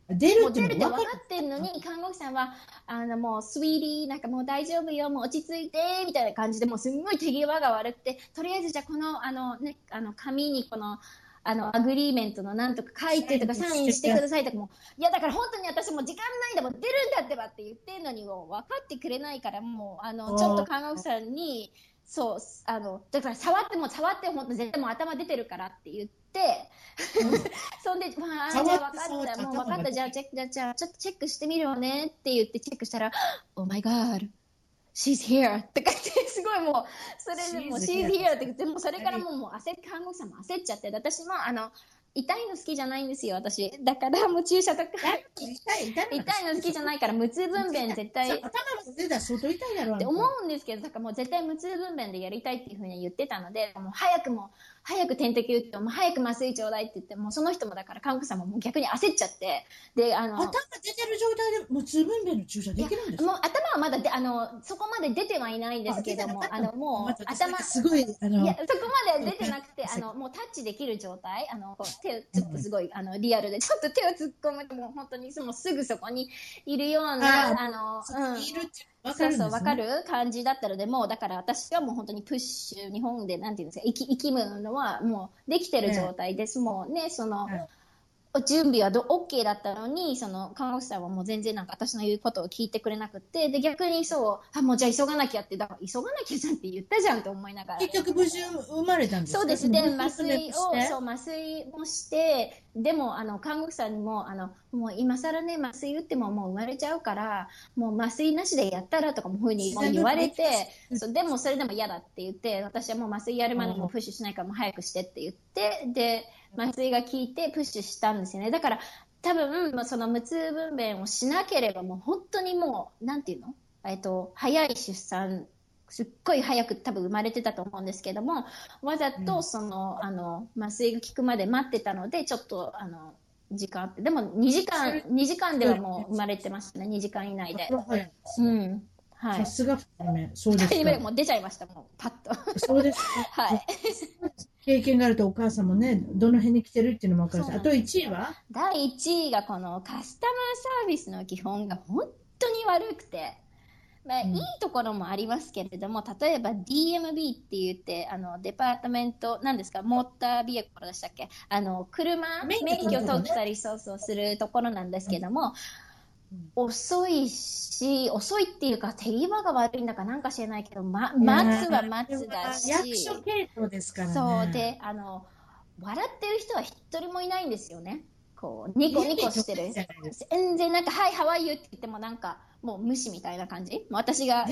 出るって分かってるのに、看護婦さんは、あの、もう、 sweetie、なんかもう大丈夫よ、もう落ち着いて、みたいな感じで、もうすんごい手際が悪くて、とりあえずじゃあこの、あの、ね、あの、紙にこの、あの、 agreement のなんとか書いてとか、サインしてくださいとかも、いや、だから本当に私もう時間ないんだもん、出るんだってばって言ってるのに、もう分かってくれないから、もう、あの、ちょっと看護婦さんに、そう、あの、だから触っても触っても本当絶対もう頭出てるからって言って、<laughs> そんで、まあ、じゃあ分かった、もう分かった、じゃあチェック、じゃあ、じゃあちょっとチェックしてみるわねって言ってチェックしたら、Oh my god, she's here! ってかって、すごいもう、それでもう She's here. って言って、もうそれからもうもう焦って、看護婦さんも焦っちゃって、で私も、あの、痛いの好きじゃないんですよ、私。だからもう注射とか、痛い痛い。痛いの好きじゃないから、無痛分娩絶対、頭が出たら相当痛いだろうって思うんですけど、だからもう絶対無痛分娩でやりたいっていうふうに言ってたので、もう早くも、早く点滴打って、もう早く麻酔ちょうだいって言って、もうその人もだから看護婦さんももう逆に焦っちゃって、で、あの、頭出てる状態で無痛分娩の注射できるんですか？もう頭はまだで、あの、そそこまで出てはいないんですけども、あの、もう頭、すごいあのいや、そこまでは出てなくて、あの、もうタッチできる状態、あの、手を、ちょっとすごい、あの、リアルで、ちょっと手を突っ込むと、もう本当にもうすぐそこにいるような、ああの、うん。にいるってわかそうそう、るんですねわかる感じだったので、もう、だから私はもう本当にプッシュ、日本でなんていうんですか、生き、生きむのはもうできてる状態です。もうね、その、はい準備はど OK だったのに、その看護師さんはもう全然なんか私の言うことを聞いてくれなくて、で、逆にそう、あ、もうじゃあ急がなきゃって、だから急がなきゃじゃんって言ったじゃんと思いながら。結局無事生まれたんですか？そうです。で、麻酔を、そう、麻酔もして、でも、あの、看護師さんにも、あの、もう今更ね、麻酔打ってももう生まれちゃうから、もう麻酔なしでやったらとかもふうに言われて、<laughs> そう、でもそれでも嫌だって言って、私はもう麻酔やるまでもうプッシュしないからもう早くしてって言って、で、麻酔が効いてプッシュしたんですよね。だから、多分、まあその無痛分娩をしなければもう本当にもう、なんていうの？えっと、早い出産すっごい早く多分生まれてたと思うんですけども、わざとその、あの、麻酔が効くまで待ってたので、ちょっと、あの、時間あって、でも2時間、2時間ではもう生まれてましたね、2時間以内で。はいうん。はい。さすが2人目。そうですか。もう出ちゃいました、もう、パッと。そうですか。<laughs> はい。経験があるとお母さんもね、どの辺に来てるっていうのも分かるし、あとそうなんで1位は？第1位がこのカスタマーサービスの基本が本当に悪くて、まあ、うんいいところもありますけれども、例えば DMB って言って、あの、デパートメント、何ですか、モータービエコルでしたっけ？あの、車、免許取ったり、そうそう、するところなんですけども、うん遅いし、遅いっていうか、手際が悪いんだかなんか知らないけど、ま、待つは待つだし。役所系統ですからね。そうで、あの、笑ってる人は一人もいないんですよね。こう、ニコニコしてる。全然なんか、はい、ハワイユーって言ってもなんか、もう無視みたいな感じ？もう私が、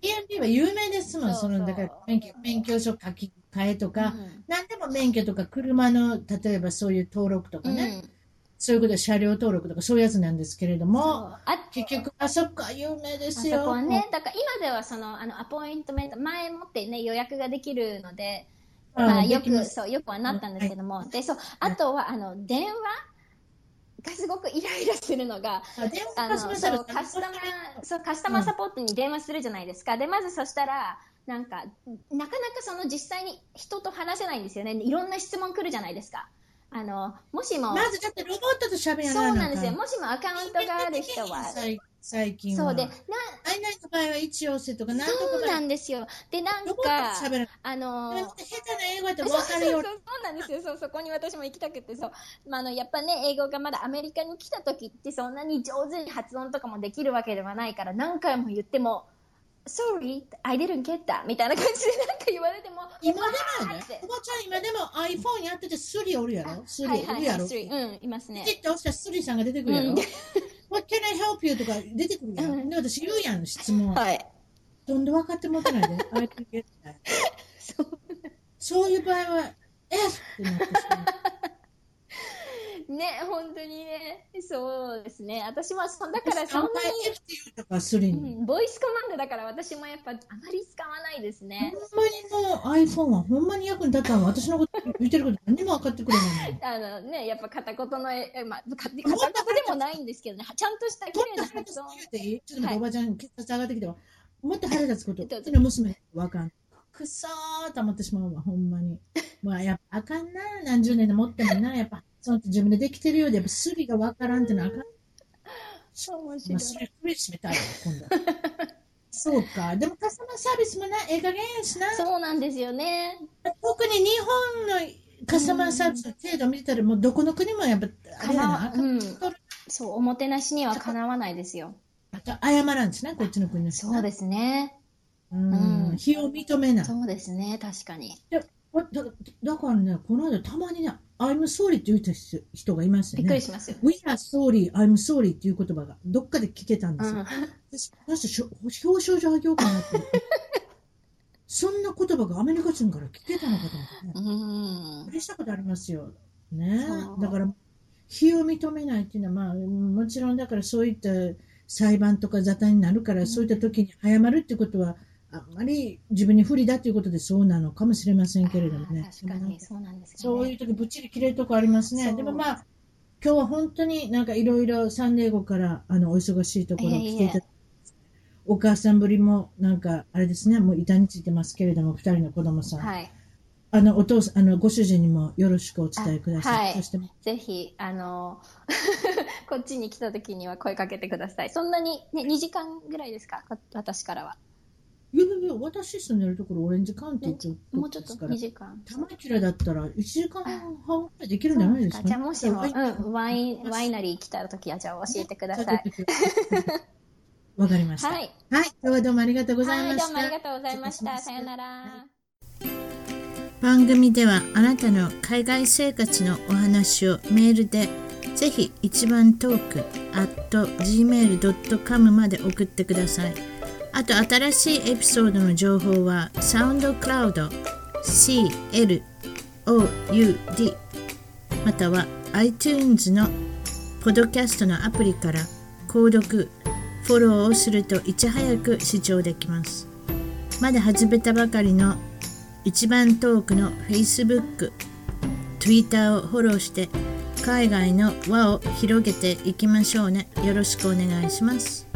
DMV は有名ですもん、その、だから免許、免許証書き換えとか、うん何でも免許とか車の、例えばそういう登録とかね、うん。そういうことで車両登録とかそういうやつなんですけれども、あ結局、あそこは有名であそすよ。こはね、だから今ではその、あの、アポイントメント、前もってね、予約ができるので、うん。まあ、よく、そう、よくはなったんですけども、で、そう、あとは、あの、電話？がすごくイライラするのが、カスタマーサービスそう、カスタマー、そう、カスタマーサポートに電話するじゃないですか。で、まずそしたら、なんか、なかなかその実際に人と話せないんですよね。いろんな質問来るじゃないですか。あの、もしも、まずだってロボットと喋らそなうなんですよ。もしもアカウントがある人は、最最近は。そうで、な、アイナイの場合は一応せとか何とかそうなんですよ。で、なんか。あのでも下手な英語だとそう分かるよそうそう。そうなんですよ。そう、そこに私も行きたくて、そう。まあ、あの、やっぱね、英語がまだアメリカに来た時ってそんなに上手に発音とかもできるわけではないから、何回も言っても、sorry, I didn't get that みたいな感じでなんか言われても、今でもねおばちゃん今でも iPhone やっててスリおるやろ？スリはいはいはい、おるやろ？sorry うん、いますねピ。ッと押したらスリさんが出てくるやろ、うん What can I help you? とか出てくるやん。うんで、私言うやん、質問。はい。どんどん分かってもらってないで。I can get that そういう場合は、F ってなってしまう。<laughs> ね、本当にね、そうですね。私はそ、だからそんな3回 F って言うとかスリに、に。うん、ボイスコマンドだから私もやっぱあまり使わないですね。ほんまにもう iPhone はほんまに役に立ったの私のこと言ってること何も分かってくれないの。<laughs> あのね、やっぱ片言の、えまあ、か片言でもないんですけどね、ちゃんとした綺麗な発音。ちょっと待おばちゃん、血圧上がってきてわ。もっと腹立つこと。どうちの娘、わかん。くそーと思ってしまうわ、ほんまに。まあ、やっぱあかんな、何十年で持ってもな、やっぱ、その自分でできてるようで、やっぱスリがわからんってのはあかん。面まあ、それ、めたいわ、今度。<laughs> そうか。でも、カスタマーサービスもな、ええ加減やしな。そうなんですよね。特に日本のカスタマーサービスの程度見てたら、もうどこの国もやっぱ、あれやな、うんそう、おもてなしにはかなわないですよ。あと謝らんですね、こっちの国の人そうですね。うんうん非を認めない。そうですね、確かに。でわだだからね、この間たまにね、I'm sorry って言った人人がいましたよね。びっくりしますよ。We are sorry, I'm sorry っていう言葉がどっかで聞けたんですよ。うん。私、この人しょ表彰状あげようかなって。<laughs> そんな言葉がアメリカ人から聞けたのかと思ってね。うん。嬉したことありますよ。ねだから、非を認めないっていうのは、まあ、もちろんだからそういった裁判とか沙汰になるから、そういった時に謝るってことは、あんまり自分に不利だということでそうなのかもしれませんけれどもね。確かに、そうなんですよそういね。う時ぶっちり切れるとこありますね。でもまあ、今日は本当になんかいろいろサンデーゴからあのお忙しいところ来ていただいて、お母さんぶりもなんかあれですね、もう板についてますけれども、二人の子供さん。はい。あの、お父さん、あの、ご主人にもよろしくお伝えください。はいそして、ぜひ、あの、<laughs> こっちに来た時には声かけてください。そんなに、ね、2時間ぐらいですか？こ私からは。いやいやいや、私住んでるところ、オレンジカウンティーっていうもうちょっとですから2時間。玉切れだったら1時間半ぐらいできるんじゃないですか、じゃあもしも、はいうん、ワイン、ワイナリー来た時は、じゃあ教えてください。わかりました。ははいい。。今日はどうもありがとうござい、ました。どうもありがとうございました。さよなら。番組ではあなたの海外生活のお話をメールでぜひ一番トーク at gmail.com まで送ってください。あと新しいエピソードの情報はサウンドクラウド CLOUD または iTunes のポドキャストのアプリから購読、フォローをするといち早く視聴できます。まだ始めたばかりの一番トークの Facebook、Twitter をフォローして海外の輪を広げていきましょうね。よろしくお願いします。